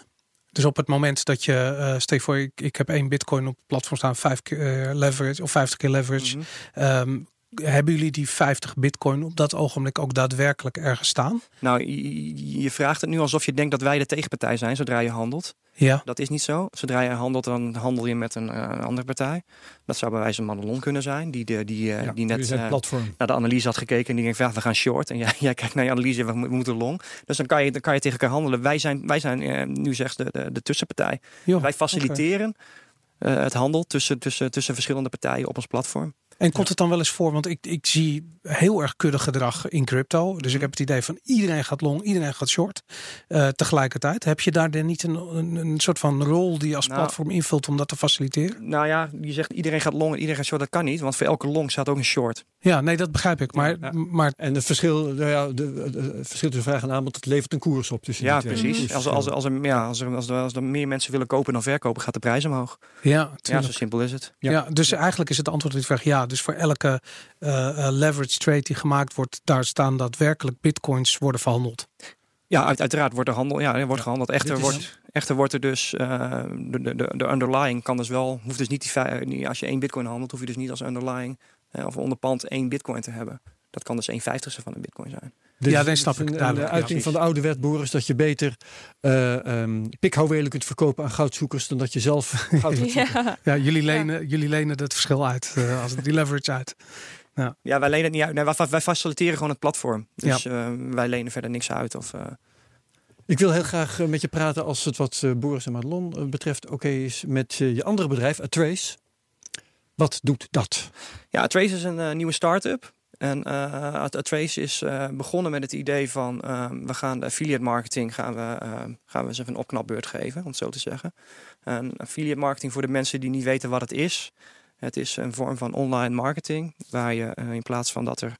Dus op het moment dat je, uh, stel voor, ik, ik heb één bitcoin op het platform staan, vijf keer uh, leverage of 50 keer leverage. Mm -hmm. um, hebben jullie die 50 bitcoin op dat ogenblik ook daadwerkelijk ergens staan? Nou, je, vraagt het nu alsof je denkt dat wij de tegenpartij zijn zodra je handelt. Ja. Dat is niet zo. Zodra je handelt, dan handel je met een, uh, andere partij. Dat zou bij wijze van Madelon kunnen zijn, die, de, die, uh, ja, die net uh, naar de analyse had gekeken en die denkt, ja, we gaan short. En jij, jij kijkt naar je analyse, we, we moeten long. Dus dan kan je, dan kan je tegen elkaar handelen. Wij zijn, wij zijn nu zegt de, de, de tussenpartij. Jo, wij faciliteren okay. het handel tussen, tussen, tussen verschillende partijen op ons platform. En komt het dan wel eens voor, want ik, ik zie heel erg kudde gedrag in crypto. Dus ik heb het idee van iedereen gaat long, iedereen gaat short. Uh, tegelijkertijd, heb je daar dan niet een, een, een, soort van rol die je als nou, platform invult om dat te faciliteren? Nou ja, je zegt iedereen gaat long en iedereen gaat short. Dat kan niet, want voor elke long staat ook een short. Ja, nee, dat begrijp ik. Maar, ja. maar... En het verschil, nou ja, de, de, de verschil tussen vraag en aanbod, het levert een koers op. Tussen ja, precies. Als, als, als, er, ja, als, er, als, er, als er meer mensen willen kopen dan verkopen, gaat de prijs omhoog. Ja, ja zo simpel is het. Ja, ja dus eigenlijk is het antwoord op die vraag ja. Dus voor elke uh, uh, leverage trade die gemaakt wordt, daar staan daadwerkelijk bitcoins worden verhandeld. Ja, uit, uiteraard wordt er handel, ja, er wordt ja, gehandeld. Echter, is... wordt, echter wordt er dus uh, de, de, de underlying kan dus wel, hoeft dus niet die als je één bitcoin handelt, hoef je dus niet als underlying uh, of onderpand één bitcoin te hebben. Dat kan dus 1 vijftigste van een bitcoin zijn. Dus ja, dan snap ik. Een, de uiting ja, van de oude wet, Boris, dat je beter uh, um, pikhouwelen kunt verkopen aan goudzoekers dan dat je zelf goud gaat ja. ja, jullie lenen, jullie lenen het verschil uit, uh, als die leverage uit. Ja. ja, wij lenen het niet uit. Nee, wij, wij faciliteren gewoon het platform. Dus ja. uh, wij lenen verder niks uit. Of, uh... Ik wil heel graag met je praten als het wat Boris en Madelon betreft oké okay is met je andere bedrijf, Atrace. Wat doet dat? Ja, Atrace is een nieuwe start-up. En uh, is uh, begonnen met het idee van uh, we gaan de affiliate marketing gaan we, gaan we eens even een opknapbeurt geven, om het zo te zeggen. En affiliate marketing voor de mensen die niet weten wat het is. Het is een vorm van online marketing, waar je in plaats van dat er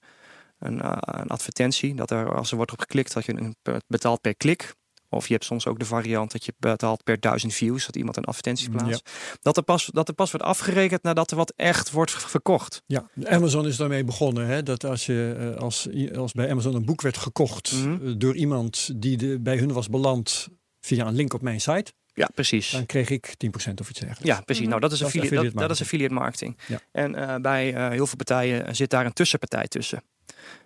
een, een advertentie, dat er als er wordt op geklikt, dat je een betaalt per klik. Of je hebt soms ook de variant dat je betaalt per duizend views, dat iemand een advertentie plaatst. Ja. Dat, er pas, dat er pas wordt afgerekend nadat er wat echt wordt verkocht. Ja, Amazon is daarmee begonnen. Hè? Dat als, je, als, als bij Amazon een boek werd gekocht mm -hmm. door iemand die de, bij hun was beland via een link op mijn site. Ja, precies. Dan kreeg ik 10% of iets dergelijks. Ja, precies. Nou, dat is, dat affiliate, is affiliate, dat, dat is affiliate marketing. Ja. En uh, bij uh, heel veel partijen zit daar een tussenpartij tussen.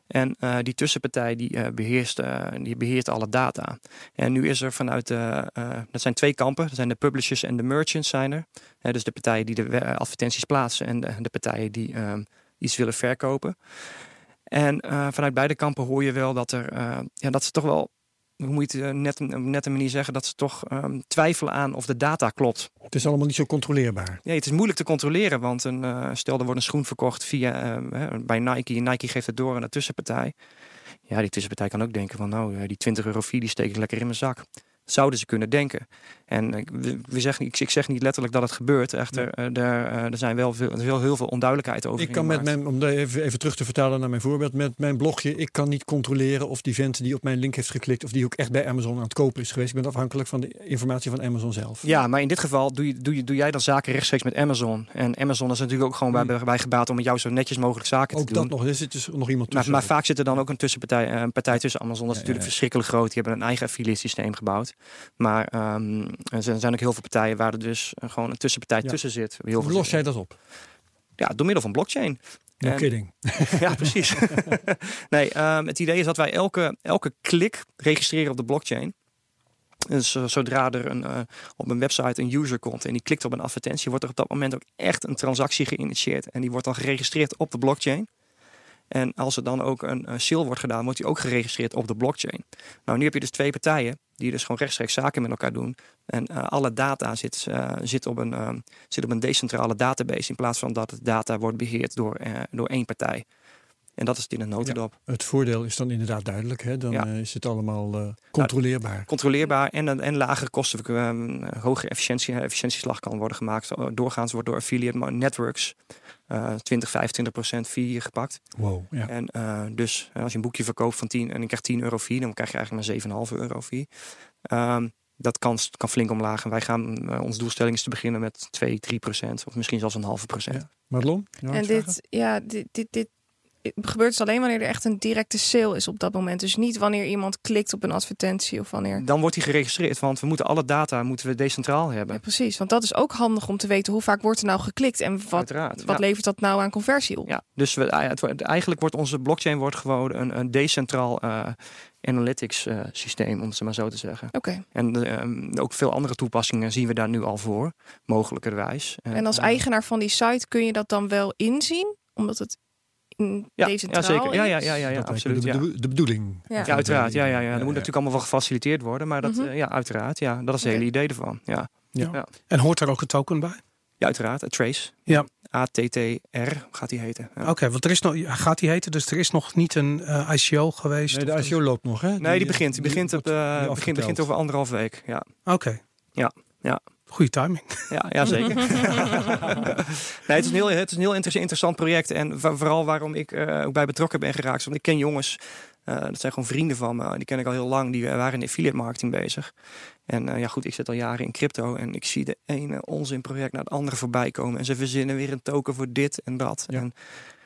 En uh, die tussenpartij die, uh, beheerst, uh, die beheert alle data. En nu is er vanuit de, dat zijn twee kampen, dat zijn de publishers en de merchants zijn er. dus de partijen die de advertenties plaatsen en de, de partijen die iets willen verkopen. En vanuit beide kampen hoor je wel dat er, ja, dat ze toch wel hoe moet je het net, net een manier zeggen, dat ze toch ehm, twijfelen aan of de data klopt. Het is allemaal niet zo controleerbaar. Nee, het is moeilijk te controleren, want een, uh, stel er wordt een schoen verkocht via, uh, bij Nike. Nike geeft het door aan de tussenpartij. Ja, die tussenpartij kan ook denken van nou, die 20 euro die steek ik lekker in mijn zak zouden ze kunnen denken. En eh, we, zeggen, ik, ik zeg niet letterlijk dat het gebeurt. Echter, ja. er, eh, er zijn wel veel, heel, heel veel onduidelijkheid over. Ik kan met mijn, om even, even terug te vertalen naar mijn voorbeeld, met mijn blogje, ik kan niet controleren of die vent die op mijn link heeft geklikt, of die ook echt bij Amazon aan het kopen is geweest. Ik ben afhankelijk van de informatie van Amazon zelf. Ja, maar in dit geval doe, je, doe, je, doe jij dan zaken rechtstreeks met Amazon. En Amazon is natuurlijk ook gewoon bij, bij gebaat om jou zo netjes mogelijk zaken ook te doen. Ook dat nog, er zit dus nog iemand tussen. Maar, maar vaak zit er dan ook een tussenpartij een partij tussen Amazon. Dat is natuurlijk verschrikkelijk groot. Die hebben een eigen affiliate systeem gebouwd. Maar Um, er zijn ook heel veel partijen waar er dus gewoon een tussenpartij tussen zit. Heel Hoe los jij dat op? Ja, door middel van blockchain. No en, kidding. ja, precies. nee, um, het idee is dat wij elke, elke klik registreren op de blockchain. Dus uh, zodra er een, uh, op een website een user komt en die klikt op een advertentie, wordt er op dat moment ook echt een transactie geïnitieerd. En die wordt dan geregistreerd op de blockchain. En als er dan ook een, een sale wordt gedaan, wordt die ook geregistreerd op de blockchain. Nou, nu heb je dus twee partijen die dus gewoon rechtstreeks zaken met elkaar doen. En uh, alle data zit, uh, zit, op een, uh, zit op een decentrale database in plaats van dat het data wordt beheerd door, door één partij. En dat is het in een notendop. Ja, het voordeel is dan inderdaad duidelijk. Hè? Dan ja. is het allemaal controleerbaar. Nou, controleerbaar en, en lagere kosten. Uh, hogere efficiëntie, efficiëntieslag kan worden gemaakt. Doorgaans wordt door affiliate networks uh, 20, 25 procent fee gepakt. Wow, ja. En uh, dus als je een boekje verkoopt van 10 en ik krijg 10 euro fee, dan krijg je eigenlijk maar 7,5 euro fee. Um, dat kan, kan flink omlaag. En wij gaan, uh, onze doelstelling is te beginnen met 2, 3 procent. Of misschien zelfs een halve procent. Ja. Marlon? En dit, ja, dit, dit, dit gebeurt dus alleen wanneer er echt een directe sale is op dat moment. Dus niet wanneer iemand klikt op een advertentie of wanneer. Dan wordt die geregistreerd, want we moeten alle data moeten we decentraal hebben. Ja, precies, want dat is ook handig om te weten hoe vaak wordt er nou geklikt en wat, Uiteraard, wat ja. levert dat nou aan conversie op. Ja, dus we, het, eigenlijk wordt onze blockchain wordt gewoon een, een decentraal uh, analytics uh, systeem, om het maar zo te zeggen. Oké. Okay. En uh, ook veel andere toepassingen zien we daar nu al voor, mogelijkerwijs. En als eigenaar van die site kun je dat dan wel inzien, omdat het ja, deze ja, zeker. Ja, ja, ja, ja, ja absoluut. De, ja. de bedoeling. Ja, ja uiteraard. Ja, ja, ja. Dat moet natuurlijk allemaal wel gefaciliteerd worden. Maar dat, mm -hmm. uh, ja, uiteraard. Ja, dat is het hele idee ervan. Ja. Ja. ja. En hoort er ook een token bij? Ja, uiteraard. Trace. Ja. ATTR gaat die heten. Ja. Oké, okay, want er is nog, gaat die heten, dus er is nog niet een uh, ICO geweest? Nee, de ICO loopt nog, hè? Nee, die, die begint. Die, die begint, op, uh, begint, begint over anderhalf week. Ja. Oké. Okay. Ja. Ja. Goede timing. Ja, ja zeker. nee, het, is een heel, het is een heel interessant project. En vooral waarom ik uh, ook bij betrokken ben geraakt. Want ik ken jongens, uh, dat zijn gewoon vrienden van me. Die ken ik al heel lang. Die waren in affiliate marketing bezig. En uh, ja goed, ik zit al jaren in crypto. En ik zie de ene onzinproject naar het andere voorbij komen. En ze verzinnen weer een token voor dit en dat. Ja. En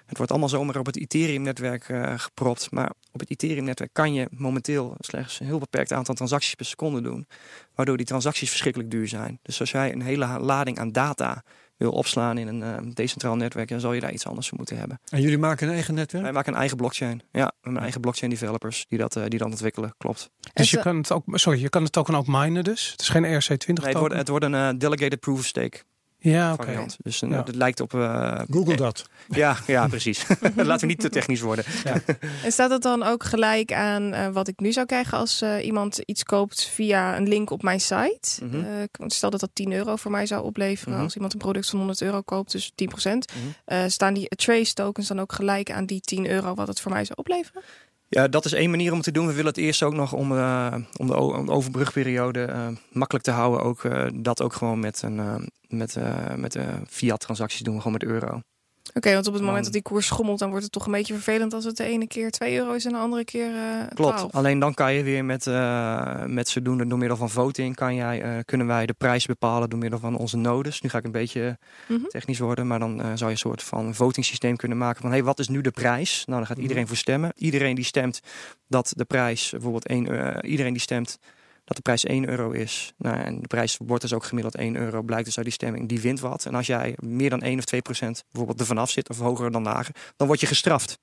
het wordt allemaal zomaar op het Ethereum-netwerk uh, gepropt. Maar op het Ethereum-netwerk kan je momenteel slechts een heel beperkt aantal transacties per seconde doen. Waardoor die transacties verschrikkelijk duur zijn. Dus als jij een hele lading aan data wil opslaan in een uh, decentraal netwerk, dan zal je daar iets anders voor moeten hebben. En jullie maken een eigen netwerk? Wij maken een eigen blockchain. Ja, een eigen blockchain developers die dat, uh, die dan ontwikkelen. Klopt. Dus je kan het ook, sorry, je kan het token ook minen dus? Het is geen ERC20 nee, het wordt, het wordt een uh, delegated proof of stake. Ja, oké. Okay. Dus ja. het lijkt op. Uh, Google dat. Ja, ja precies. Laten we niet te technisch worden. Ja. en staat het dan ook gelijk aan uh, wat ik nu zou krijgen als iemand iets koopt via een link op mijn site? Mm -hmm. stel dat dat 10 euro voor mij zou opleveren. Mm -hmm. Als iemand een product van 100 euro koopt, dus 10 procent. Mm -hmm. staan die trace tokens dan ook gelijk aan die 10 euro wat het voor mij zou opleveren? Ja, dat is één manier om te doen. We willen het eerst ook nog om, uh, om, de, overbrugperiode uh, makkelijk te houden. Ook uh, dat ook gewoon met, een, met, met fiat transacties doen, gewoon met euro. Oké, okay, want op het moment dat die koers schommelt, dan wordt het toch een beetje vervelend als het de ene keer 2 euro is en de andere keer. Uh, Klopt. 12. Alleen dan kan je weer met, uh, met zodoende door middel van voting kan jij, uh, kunnen wij de prijs bepalen door middel van onze nodes. Nu ga ik een beetje mm -hmm. technisch worden, maar dan zou je een soort van voting systeem kunnen maken van hé, hey, wat is nu de prijs? Nou, dan gaat iedereen mm -hmm. voor stemmen. Iedereen die stemt dat de prijs bijvoorbeeld 1 iedereen die stemt dat de prijs 1 euro is. Nou, en de prijs wordt dus ook gemiddeld 1 euro. Blijkt dus uit die stemming, die wint wat. En als jij meer dan 1 of 2 procent bijvoorbeeld er vanaf zit, of hoger dan lager, dan word je gestraft.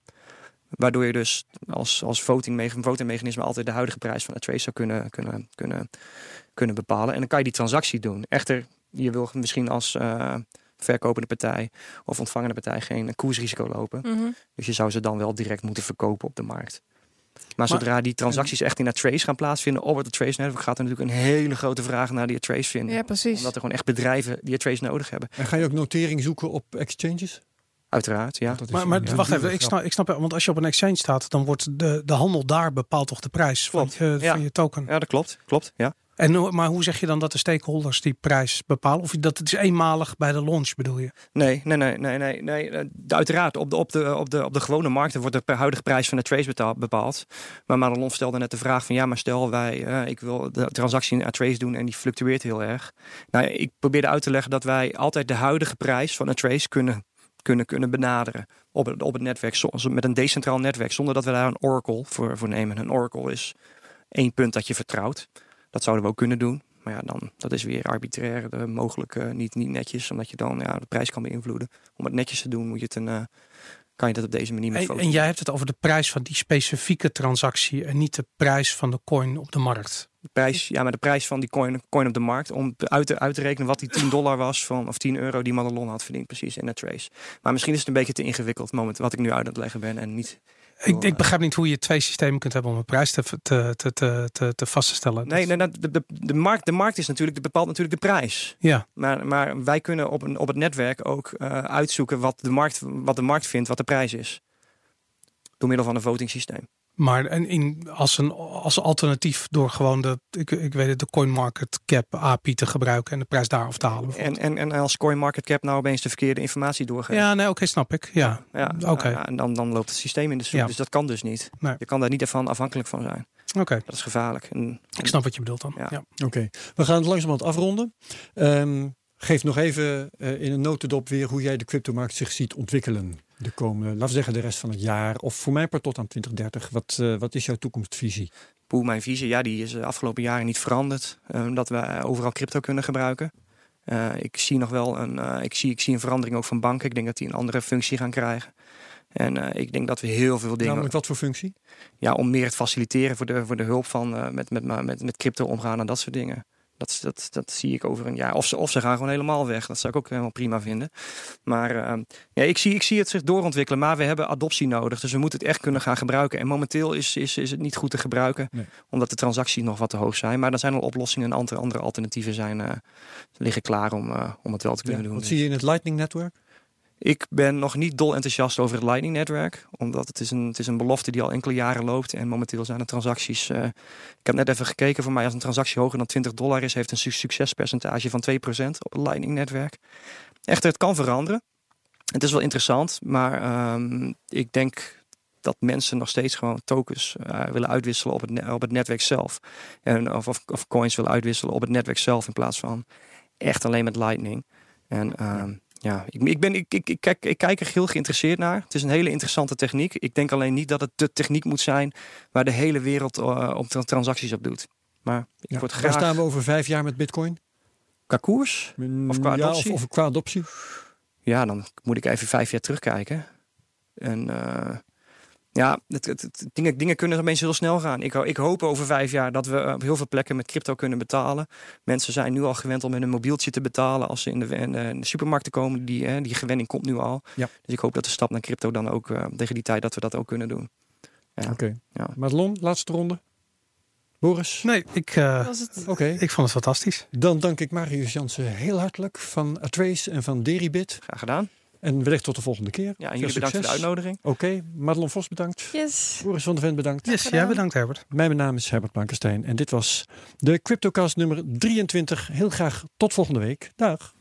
Waardoor je dus als, als voting, votingmechanisme altijd de huidige prijs van de trace zou kunnen, kunnen, kunnen, kunnen bepalen. En dan kan je die transactie doen. Echter, je wil misschien als uh, verkopende partij of ontvangende partij geen koersrisico lopen. Mm -hmm. Dus je zou ze dan wel direct moeten verkopen op de markt. Maar, zodra die transacties echt in dat trace gaan plaatsvinden op het trace netwerk, gaat er natuurlijk een hele grote vraag naar die trace vinden. Ja, precies. Omdat er gewoon echt bedrijven die trace nodig hebben. En ga je ook notering zoeken op exchanges? Uiteraard, ja. Maar, maar wacht even, ik snap, ik snap, want als je op een exchange staat, dan wordt de, de handel daar bepaalt toch de prijs van je, ja. van je token. Ja, dat klopt. Klopt, ja. En, maar hoe zeg je dan dat de stakeholders die prijs bepalen? Of dat het is eenmalig bij de launch bedoel je? Nee, nee, nee, nee, nee. nee. Eh, uiteraard, op de, op, de, op, de, op de gewone markten wordt de huidige prijs van de trace bepaald. Maar Madelon stelde net de vraag van ja, maar stel wij, uh, ik wil de transactie in trace doen en die fluctueert heel erg. Nou, ik probeerde uit te leggen dat wij altijd de huidige prijs van een trace kunnen kunnen, kunnen benaderen op het, op het netwerk met een decentraal netwerk, zonder dat we daar een oracle voor, voor nemen. Een oracle is één punt dat je vertrouwt. Dat zouden we ook kunnen doen. Maar ja, dan, dat is weer arbitrair, de, mogelijk uh, niet, niet netjes, omdat je dan ja, de prijs kan beïnvloeden. Om het netjes te doen, moet je het een, uh, kan je dat op deze manier met en, en jij hebt het over de prijs van die specifieke transactie en niet de prijs van de coin op de markt. De prijs, ja, maar de prijs van die coin, coin op de markt. Om uit te, uit te rekenen wat die 10 dollar was van, of 10 euro die Madelon had verdiend, precies in de trace. Maar misschien is het een beetje te ingewikkeld moment wat ik nu uit aan het leggen ben en niet ik, ik, begrijp niet hoe je twee systemen kunt hebben om een prijs te, te, te, te, te vast te stellen. Nee, nee de, de, de, markt, de markt is natuurlijk, bepaalt natuurlijk de prijs. Ja. Maar, maar wij kunnen op, een, op het netwerk ook uh, uitzoeken wat de, markt, wat de markt vindt, wat de prijs is. Door middel van een voting systeem. Maar en in, als, een, als alternatief door gewoon de, ik, ik weet het, de CoinMarketCap API te gebruiken en de prijs daar af te halen. En, en, en als CoinMarketCap nou opeens de verkeerde informatie doorgeeft. Ja, nee, oké, snap ik. Ja, ja, oké. Ja, en dan, dan loopt het systeem in de soep. Ja. Dus dat kan dus niet. Nee. Je kan daar niet ervan afhankelijk van zijn. Oké. Dat is gevaarlijk. En, ik snap wat je bedoelt dan. Ja. Oké, we gaan het langzamerhand afronden. Um, geef nog even uh, in een notendop weer hoe jij de cryptomarkt zich ziet ontwikkelen de komende, laten we zeggen, de rest van het jaar. Of voor mij per tot aan 2030. Wat, uh, wat is jouw toekomstvisie? Poeh, mijn visie, ja, die is de afgelopen jaren niet veranderd. Uh, dat we overal crypto kunnen gebruiken. Uh, ik zie nog wel een, ik zie, ik zie een verandering ook van banken. Ik denk dat die een andere functie gaan krijgen. En ik denk dat we heel veel dingen. Namelijk wat voor functie? Ja, om meer het faciliteren voor de, voor de hulp van met, met, met, met crypto omgaan en dat soort dingen. Dat, dat, dat zie ik over een jaar. Of ze, of ze gaan gewoon helemaal weg. Dat zou ik ook helemaal prima vinden. Maar uh, ja, ik, zie, ik zie het zich doorontwikkelen. Maar we hebben adoptie nodig. Dus we moeten het echt kunnen gaan gebruiken. En momenteel is, is, is het niet goed te gebruiken. Nee. Omdat de transacties nog wat te hoog zijn. Maar er zijn al oplossingen en andere, andere alternatieven zijn, uh, liggen klaar om, uh, om het wel te kunnen ja, doen. Wat zie je in het Lightning Network? Ik ben nog niet dol enthousiast over het Lightning-netwerk. Omdat het is, een, het is een belofte die al enkele jaren loopt. En momenteel zijn de transacties... Uh, ik heb net even gekeken. Voor mij als een transactie hoger dan 20 dollar is... heeft een su succespercentage van 2% op het Lightning-netwerk. Echter, het kan veranderen. Het is wel interessant. Maar um, ik denk dat mensen nog steeds gewoon tokens uh, willen uitwisselen op het, op het netwerk zelf. En, of, of, coins willen uitwisselen op het netwerk zelf... in plaats van echt alleen met Lightning. En... Um, ja, ik, ik, ben, ik, ik, ik, kijk, ik kijk er heel geïnteresseerd naar. Het is een hele interessante techniek. Ik denk alleen niet dat het de techniek moet zijn waar de hele wereld uh, op transacties op doet. Maar ik ja, word graag... Waar staan we over vijf jaar met bitcoin? Qua koers? Of qua ja, adoptie? Of, of, qua adoptie? Ja, dan moet ik even vijf jaar terugkijken. En uh, ja, het, het, het, dingen, dingen kunnen opeens heel snel gaan. Ik, ik, hoop over vijf jaar dat we op heel veel plekken met crypto kunnen betalen. Mensen zijn nu al gewend om met een mobieltje te betalen als ze in de, in de, in de supermarkten komen. Die, hè, die gewenning komt nu al. Ja. Dus ik hoop dat de stap naar crypto dan ook uh, tegen die tijd dat we dat ook kunnen doen. Ja. Oké. Okay. Ja. Madelon, laatste ronde. Boris? Nee, ik, uh, okay. ik vond het fantastisch. Dan dank ik Marius Jansen heel hartelijk van Atrace en van Deribit. Graag gedaan. En wellicht tot de volgende keer. Ja, en jullie bedankt voor de uitnodiging. Oké, okay. Madelon Vos bedankt. Yes. Boris van der Ven bedankt. Yes, jij bedankt Herbert. Mijn naam is Herbert Blankenstein en dit was de CryptoCast nummer 23. Heel graag tot volgende week. Dag.